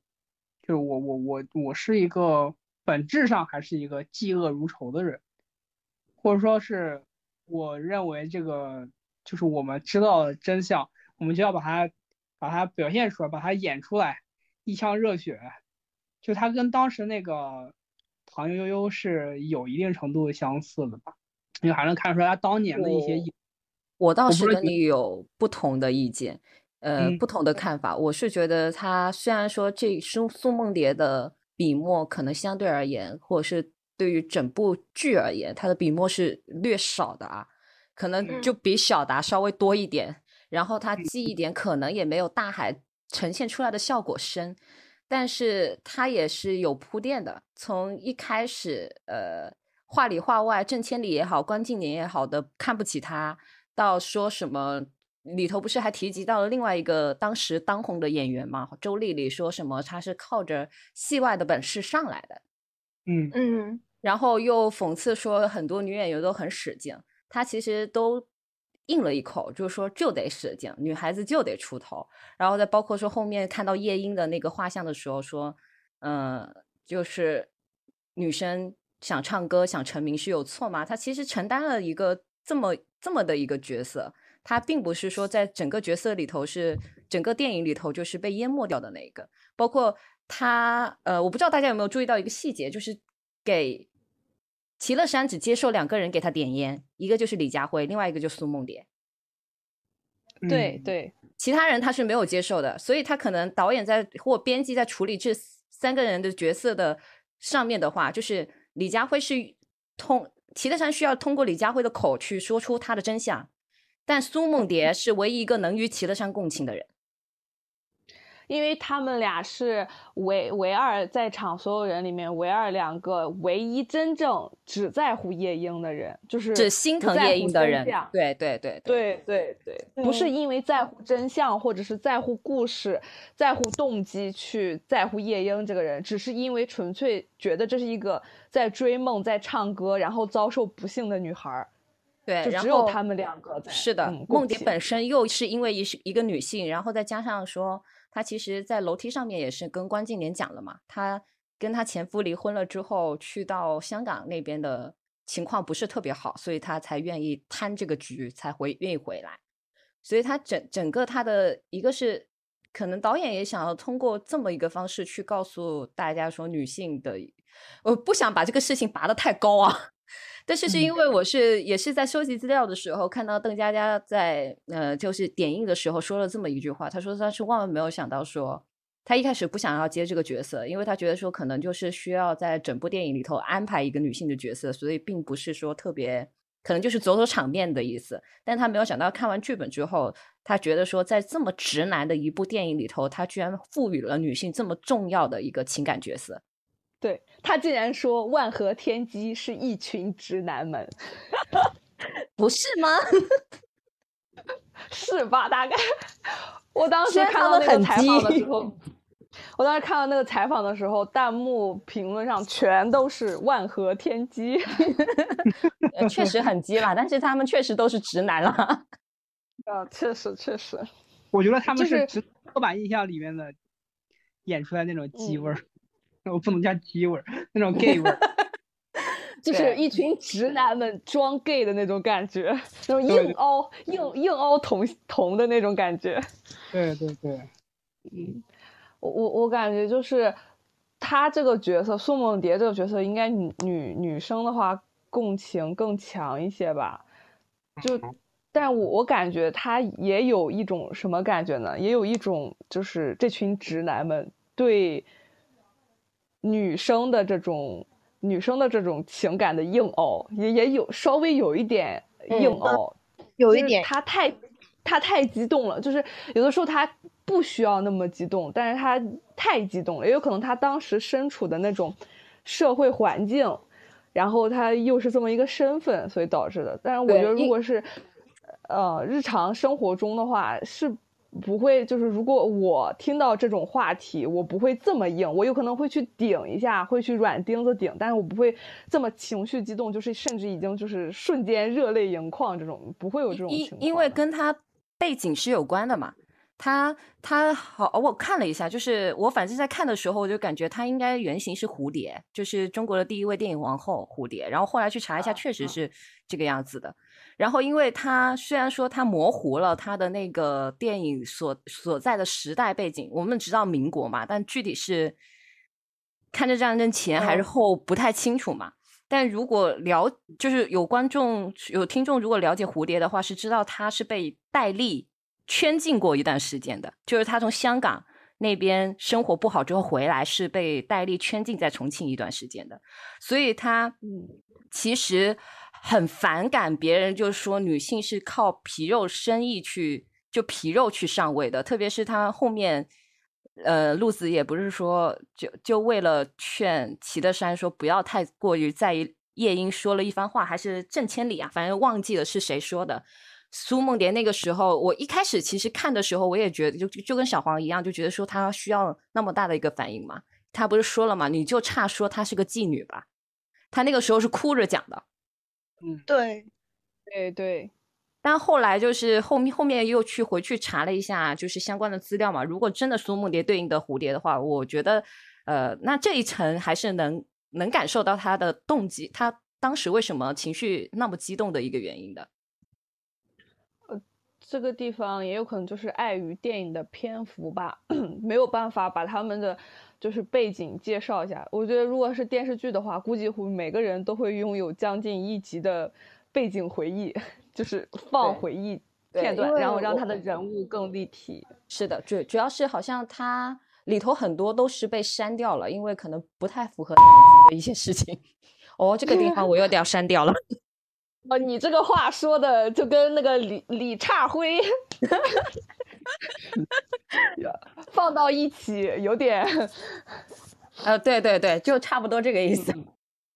[SPEAKER 6] 就是我我我我是一个。本质上还是一个嫉恶如仇的人，或者说是我认为这个就是我们知道的真相，我们就要把它把它表现出来，把它演出来，一腔热血。就他跟当时那个唐悠悠是有一定程度相似的吧，因为还能看出来他当年的一些
[SPEAKER 5] 我倒是跟你有不同的意见，呃，
[SPEAKER 6] 嗯
[SPEAKER 5] 不同的看法。我是觉得他虽然说这苏苏梦蝶的笔墨可能相对而言，或者是对于整部剧而言，他的笔墨是略少的啊，可能就比小达稍微多一点。然后他记忆点可能也没有大海呈现出来的效果深，但是他也是有铺垫的。从一开始，呃，话里话外，郑千里也好，关敬年也好的看不起他，到说什么里头不是还提及到了另外一个当时当红的演员嘛，周丽丽说什么她是靠着戏外的本事上来的，
[SPEAKER 6] 嗯
[SPEAKER 7] 嗯
[SPEAKER 5] 然后又讽刺说很多女演员都很使劲，她其实都应了一口，就是说就得使劲，女孩子就得出头。然后再包括说后面看到夜莺的那个画像的时候说，嗯、就是女生想唱歌想成名是有错吗？她其实承担了一个这么这么的一个角色，她并不是说在整个角色里头是整个电影里头就是被淹没掉的那一个。包括他，呃，我不知道大家有没有注意到一个细节，就是给齐乐山只接受两个人给他点烟，一个就是李佳辉，另外一个就是苏梦蝶。
[SPEAKER 6] 嗯
[SPEAKER 3] 对对，
[SPEAKER 5] 其他人他是没有接受的，所以他可能导演在或编辑在处理这三个人的角色的上面的话，就是李佳辉是通齐乐山需要通过李佳辉的口去说出他的真相，但苏梦蝶是唯一一个能与齐德山共情的人。
[SPEAKER 3] 因为他们俩是唯唯二在场所有人里面唯二两个唯一真正只在乎夜莺的人，就是
[SPEAKER 5] 只心疼夜莺的人对对对
[SPEAKER 3] 对对。对，不是因为在乎真相，或者是在乎故事、在乎动机去在乎夜莺这个人，只是因为纯粹觉得这是一个在追梦、在唱歌，然后遭受不幸的女孩儿，
[SPEAKER 5] 对，然后
[SPEAKER 3] 只有他们两个在。
[SPEAKER 5] 是的，
[SPEAKER 3] 嗯
[SPEAKER 5] 梦蝶本身又是因为一是一个女性，然后再加上说，她其实，在楼梯上面也是跟关敬年讲了嘛，她跟她前夫离婚了之后，去到香港那边的情况不是特别好，所以她才愿意摊这个局，才回愿意回来。所以她整整个她的一个是，可能导演也想要通过这么一个方式去告诉大家说，女性的，我不想把这个事情拔得太高啊。但是是因为我是也是在收集资料的时候看到邓家佳在呃就是点映的时候说了这么一句话，他说他是万万没有想到说他一开始不想要接这个角色，因为他觉得说可能就是需要在整部电影里头安排一个女性的角色，所以并不是说特别可能就是走走场面的意思。但他没有想到看完剧本之后，他觉得说在这么直男的一部电影里头，他居然赋予了女性这么重要的一个情感角色。
[SPEAKER 3] 对他竟然说万和天机是一群直男们，
[SPEAKER 5] 不是吗？
[SPEAKER 3] 是吧？大概我当时看到那个采访的时候，我当时看到那个采访的时候，弹幕评论上全都是万和天机。
[SPEAKER 5] 呃 确实很鸡啦，但是他们确实都是直男了。
[SPEAKER 3] 啊，确实确实，
[SPEAKER 6] 我觉得他们
[SPEAKER 3] 是
[SPEAKER 6] 是直刻板印象里面的演出来那种鸡
[SPEAKER 3] 嗯
[SPEAKER 6] 味儿，我不能加鸡味儿，那种 gay 味儿。
[SPEAKER 3] 就是一群直男们装 gay 的那种感觉，那种硬凹硬硬凹同同的那种感觉。
[SPEAKER 6] 对对对，嗯
[SPEAKER 3] 我我我感觉就是他这个角色，苏梦蝶这个角色，应该女女女生的话共情更强一些吧。就，但我我感觉他也有一种什么感觉呢？也有一种就是这群直男们对女生的这种女生的这种情感的硬凹，也也有稍微有一点硬
[SPEAKER 7] 嗯
[SPEAKER 3] 凹。就是
[SPEAKER 7] 有一点
[SPEAKER 3] 他太他太激动了，就是有的时候他不需要那么激动，但是他太激动了，也有可能他当时身处的那种社会环境，然后他又是这么一个身份，所以导致的。但是我觉得，如果是呃日常生活中的话，是不会就是如果我听到这种话题，我不会这么硬，我有可能会去顶一下，会去软钉子顶，但是我不会这么情绪激动，就是甚至已经就是瞬间热泪盈眶这种，不会有这种情况。
[SPEAKER 5] 因因为跟他背景是有关的嘛。他他好，我看了一下，就是我反正在看的时候，我就感觉他应该原型是蝴蝶，就是中国的第一位电影皇后蝴蝶。然后后来去查一下，确实是这个样子的。然后因为他虽然说他模糊了他的那个电影所所在的时代背景，我们知道民国嘛，但具体是抗日战争前还是
[SPEAKER 3] 嗯。
[SPEAKER 5] 后不太清楚嘛。但如果了，就是有观众、有听众，如果了解蝴蝶的话，是知道他是被戴笠圈禁过一段时间的，就是他从香港那边生活不好之后回来，是被戴笠圈禁在重庆一段时间的，所以他嗯，其实很反感别人就是说女性是靠皮肉生意去就皮肉去上位的，特别是他后面。呃，路子也不是说就就为了劝齐德山说不要太过于在意夜莺说了一番话，还是郑千里啊，反正忘记了是谁说的。苏梦蝶那个时候，我一开始其实看的时候，我也觉得就就跟小黄一样，就觉得说她需要那么大的一个反应嘛。他不是说了嘛，你就差说她是个妓女吧。他那个时候是哭着讲的。
[SPEAKER 6] 嗯，
[SPEAKER 7] 对，
[SPEAKER 3] 对对。
[SPEAKER 5] 但后来就是后面后面又去回去查了一下，就是相关的资料嘛。如果真的苏梦蝶对应的蝴蝶的话，我觉得，呃，那这一层还是能能感受到他的动机，他当时为什么情绪那么激动的一个原因的。
[SPEAKER 3] 呃，这个地方也有可能就是碍于电影的篇幅吧，没有办法把他们的就是背景介绍一下。我觉得如果是电视剧的话，估计会每个人都会拥有将近一集的背景回忆。就是放回忆片段，然后让他的人物更立体。
[SPEAKER 5] 是的，主主要是好像他里头很多都是被删掉了，因为可能不太符合的一些事情。哦，这个地方我又要删掉了。
[SPEAKER 3] 哦，你这个话说的就跟那个李李差辉 放到一起有点，
[SPEAKER 5] 呃，对对对，就差不多这个意思。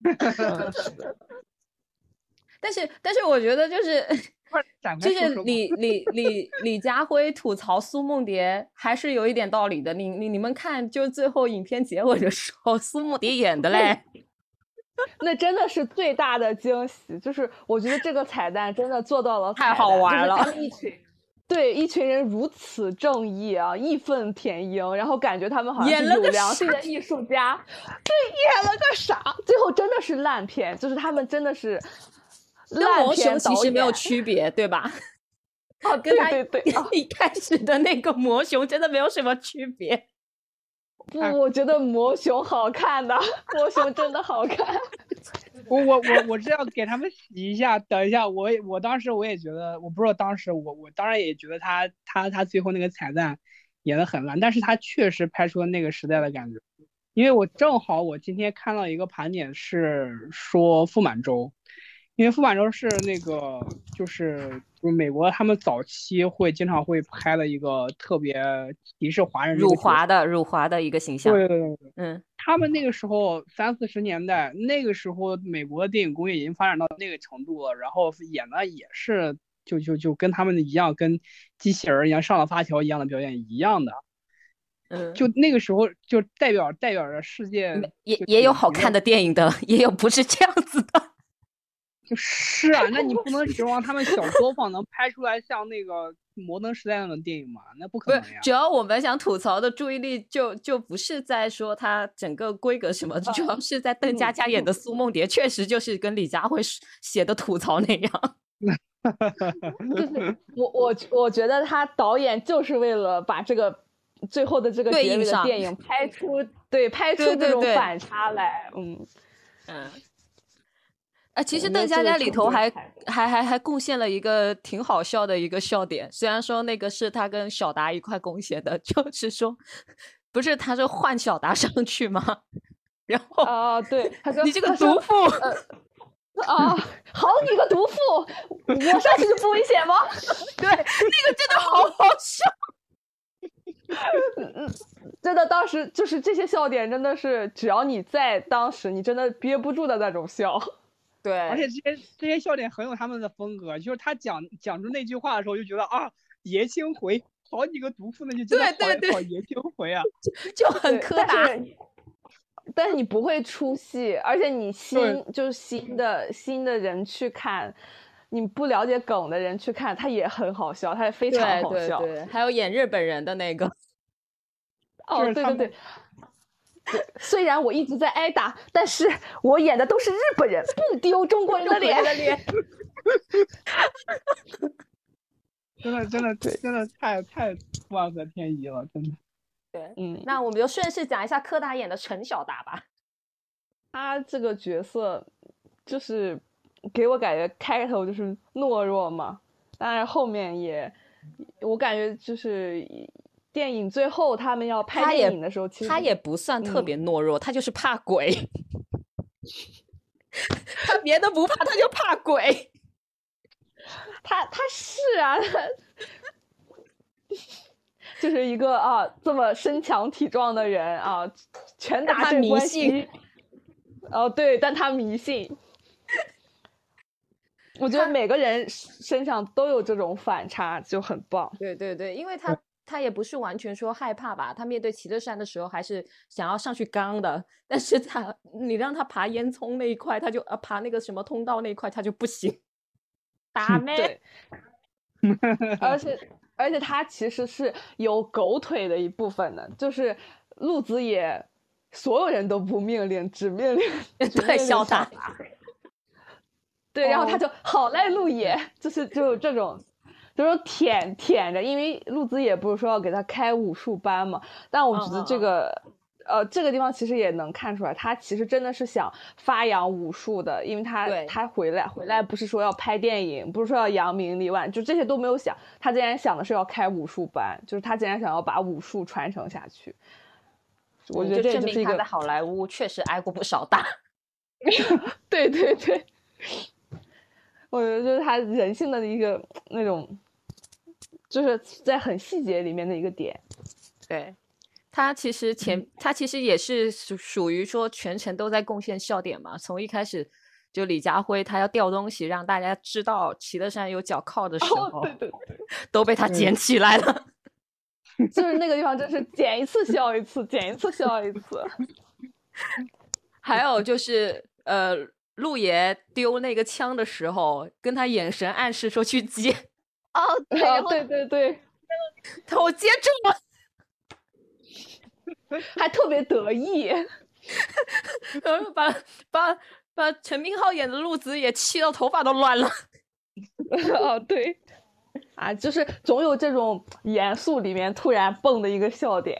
[SPEAKER 5] 但是，但是我觉得就是，就是李李李李家辉吐槽苏梦蝶还是有一点道理的。你你你们看，就最后影片结尾的时候，苏梦蝶演的嘞，
[SPEAKER 3] 那真的是最大的惊喜。就是我觉得这个彩蛋真的做到了
[SPEAKER 5] 太好玩了。
[SPEAKER 3] 一群对一群人如此正义啊，义愤填膺，然后感觉他们好像是有良心的艺术家，对，演了个啥？最后真的是烂片，就是他们真的是。
[SPEAKER 5] 跟魔熊其实没有区别，对吧？
[SPEAKER 3] 哦，
[SPEAKER 5] 跟他
[SPEAKER 3] 对对
[SPEAKER 5] 一开始的那个魔熊真的没有什么区别。
[SPEAKER 3] 不，我觉得魔熊好看的，魔熊真的好看。
[SPEAKER 6] 我我我我是要给他们洗一下。等一下，我我当时我也觉得，我不知道当时我我当然也觉得他他他最后那个彩蛋演的很烂，但是他确实拍出了那个时代的感觉。因为我正好我今天看到一个盘点是说傅满洲。因为傅满洲是那个，就是就是美国，他们早期会经常会拍的一个特别歧视华人、
[SPEAKER 5] 辱华的辱华的一个形象。
[SPEAKER 6] 对对对，嗯，他们那个时候三四十年代，那个时候美国的电影工业已经发展到那个程度了，然后演的也是就就就跟他们一样，跟机器人一样上了发条一样的表演一样的。
[SPEAKER 5] 嗯，
[SPEAKER 6] 就那个时候就代表代表着世界，
[SPEAKER 5] 也也有好看的电影的，也有不是这样子的。
[SPEAKER 6] 就是啊，那你不能 指望他们小作坊能拍出来像那个摩登时代那样的电影吗？那不可能呀。
[SPEAKER 5] 主要我们想吐槽的注意力就就不是在说它整个规格什么，主要是在邓家佳演的苏梦蝶，确实就是跟李佳慧写的吐槽那样。
[SPEAKER 3] 就是我我我觉得他导演就是为了把这个最后的这个结尾的电影拍出对拍出这种反差来，嗯
[SPEAKER 5] 嗯。啊，其实邓家佳里头还还还还贡献了一个挺好笑的一个笑点，虽然说那个是他跟小达一块贡献的，就是说，不是他说换小达上去吗？然后
[SPEAKER 3] 啊，对，他说
[SPEAKER 5] 你这个毒妇，
[SPEAKER 3] 啊，好你个毒妇，我上去就不危险吗？
[SPEAKER 5] 对，那个真的好好笑，
[SPEAKER 3] 嗯，真的当时就是这些笑点，真的是只要你在当时，你真的憋不住的那种笑。
[SPEAKER 5] 对，
[SPEAKER 6] 而且这些这些笑点很有他们的风格，就是他讲讲出那句话的时候，就觉得啊，爷青回，好几个毒妇那就真
[SPEAKER 5] 的
[SPEAKER 6] 好爷青回啊，
[SPEAKER 5] 就很磕打。
[SPEAKER 3] 但是你不会出戏，而且你新就是新的新的人去看，你不了解梗的人去看，他也很好笑，他也非常好笑。
[SPEAKER 5] 对，还有演日本人的那个，
[SPEAKER 3] 哦，对对对。虽然我一直在挨打，但是我演的都是日本人，不丢中国人的脸。
[SPEAKER 6] 真的，真的，真的太太万合天宜了，真的。
[SPEAKER 5] 对，嗯，那我们就顺势讲一下柯达演的陈小达吧。
[SPEAKER 3] 他这个角色就是给我感觉开头就是懦弱嘛，当然后面也，我感觉就是电影最后他们要拍电影的时候，其实
[SPEAKER 5] 他也不算特别懦弱，他就是怕鬼。他别的不怕，他就怕鬼。
[SPEAKER 3] 他他是啊，他 就是一个啊这么身强体壮的人啊，拳打
[SPEAKER 5] 他迷
[SPEAKER 3] 镇关
[SPEAKER 5] 信
[SPEAKER 3] 西。哦，对，但他迷信。我觉得每个人身上都有这种反差，就很棒。
[SPEAKER 5] 对对对，因为他他也不是完全说害怕吧，他面对齐乐山的时候还是想要上去刚的，但是他你让他爬烟囱那一块，他就呃爬那个什么通道那一块，他就不行。打咩？
[SPEAKER 3] 对，而且 而且他其实是有狗腿的一部分的，就是陆子野，所有人都不命令，只命令
[SPEAKER 5] 对
[SPEAKER 3] 令
[SPEAKER 5] 小达
[SPEAKER 3] 达。对，然后他就好赖陆野，就是就有这种，就是舔舔着，因为陆子野不是说要给他开武术班嘛，但我觉得这个。呃，这个地方其实也能看出来，他其实真的是想发扬武术的，因为他他回来回来不是说要拍电影，不是说要扬名立万，就这些都没有想，他竟然想的是要开武术班，就是他竟然想要把武术传承下去。我觉得这就是一个
[SPEAKER 5] 明他在好莱坞确实挨过不少打。
[SPEAKER 3] 对对对，我觉得就是他人性的一个那种，就是在很细节里面的一个点。
[SPEAKER 5] 对。他其实前，他其实也是属属于说全程都在贡献笑点嘛。从一开始就李家辉他要掉东西，让大家知道齐乐山有脚铐的时候，
[SPEAKER 3] 哦、对对对，
[SPEAKER 5] 都被他捡起来了。
[SPEAKER 3] 就是那个地方，真是捡一次笑一次，捡一次笑一次。
[SPEAKER 5] 还有就是，呃，陆爷丢那个枪的时候，跟他眼神暗示说去接。
[SPEAKER 7] 哦，对，
[SPEAKER 3] 哦、对对对，
[SPEAKER 5] 他我接住了。
[SPEAKER 3] 还特别得意，
[SPEAKER 5] 然后把把把陈明昊演的陆子也气到头发都乱了。
[SPEAKER 3] 哦，对，啊，就是总有这种严肃里面突然蹦的一个笑点。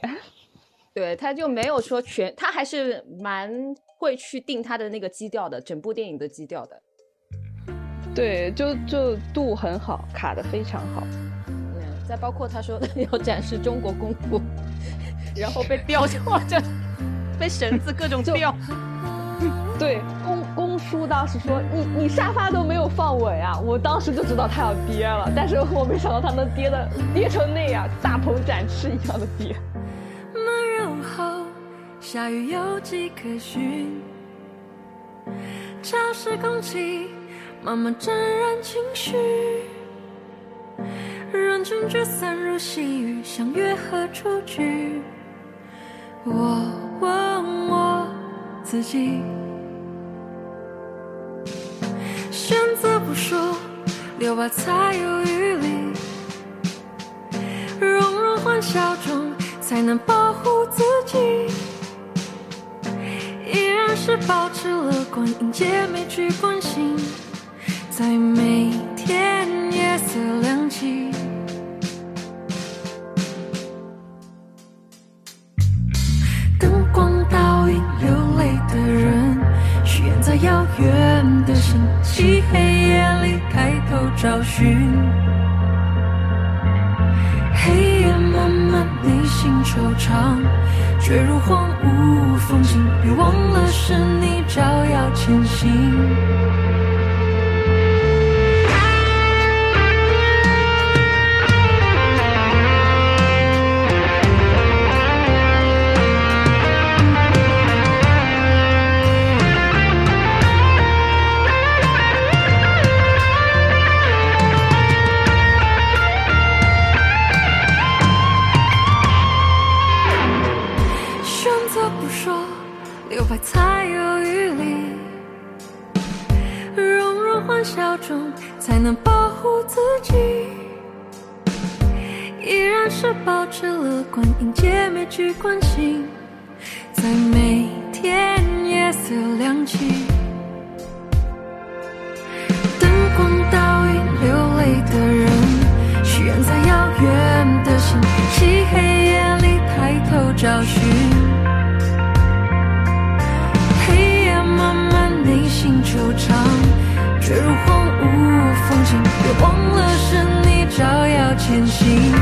[SPEAKER 5] 对，他就没有说全，他还是蛮会去定他的那个基调的，整部电影的基调的。
[SPEAKER 3] 对，就就度很好，卡的非常好。
[SPEAKER 5] 嗯，再包括他说 要展示中国功夫。然后被吊 就这，被绳子各种吊。
[SPEAKER 3] 对，公公叔当时说你你沙发都没有放稳啊，我当时就知道他要跌了，但是我没想到他能跌的跌成那样，大鹏展翅一样的跌。
[SPEAKER 8] 下雨有迹可循，潮湿空气慢慢沾染情绪，人群聚散如细雨，相约何处去？我问我自己，选择不说，留白才有余力。融入欢笑中，才能保护自己。是保持乐观，迎接每句关心，在每天夜色亮起。灯光倒映流泪的人，悬在遥远的星际黑夜里抬头找寻，黑夜漫漫，内心惆怅，坠入荒芜风景。别忘了，是你照耀前行。笑中，才能保护自己。依然是保持乐观，迎接每句关心，在每天夜色亮起。灯光倒映流泪的人，许愿在遥远的星漆黑夜里抬头找寻。坠入荒芜风景。别忘了是你照耀前行。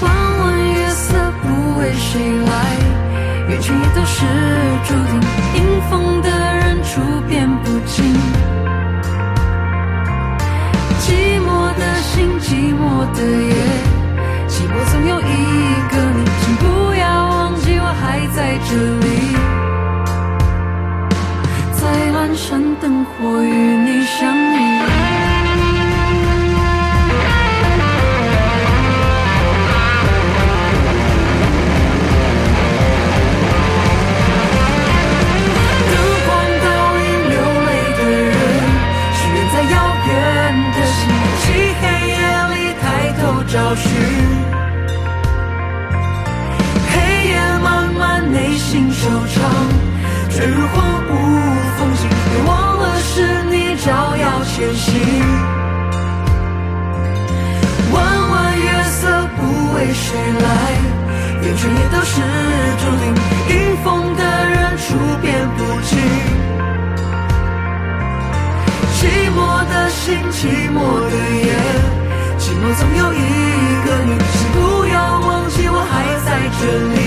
[SPEAKER 8] 弯弯月色不为谁来，缘全也都是注定。迎风的人处变不惊。寂寞的心，寂寞的我与前行。弯弯月色不为谁来，缘却也都是注定。迎风的人处变不惊，寂寞的心，寂寞的夜，寂寞总有一个你。请不要忘记，我还在这里。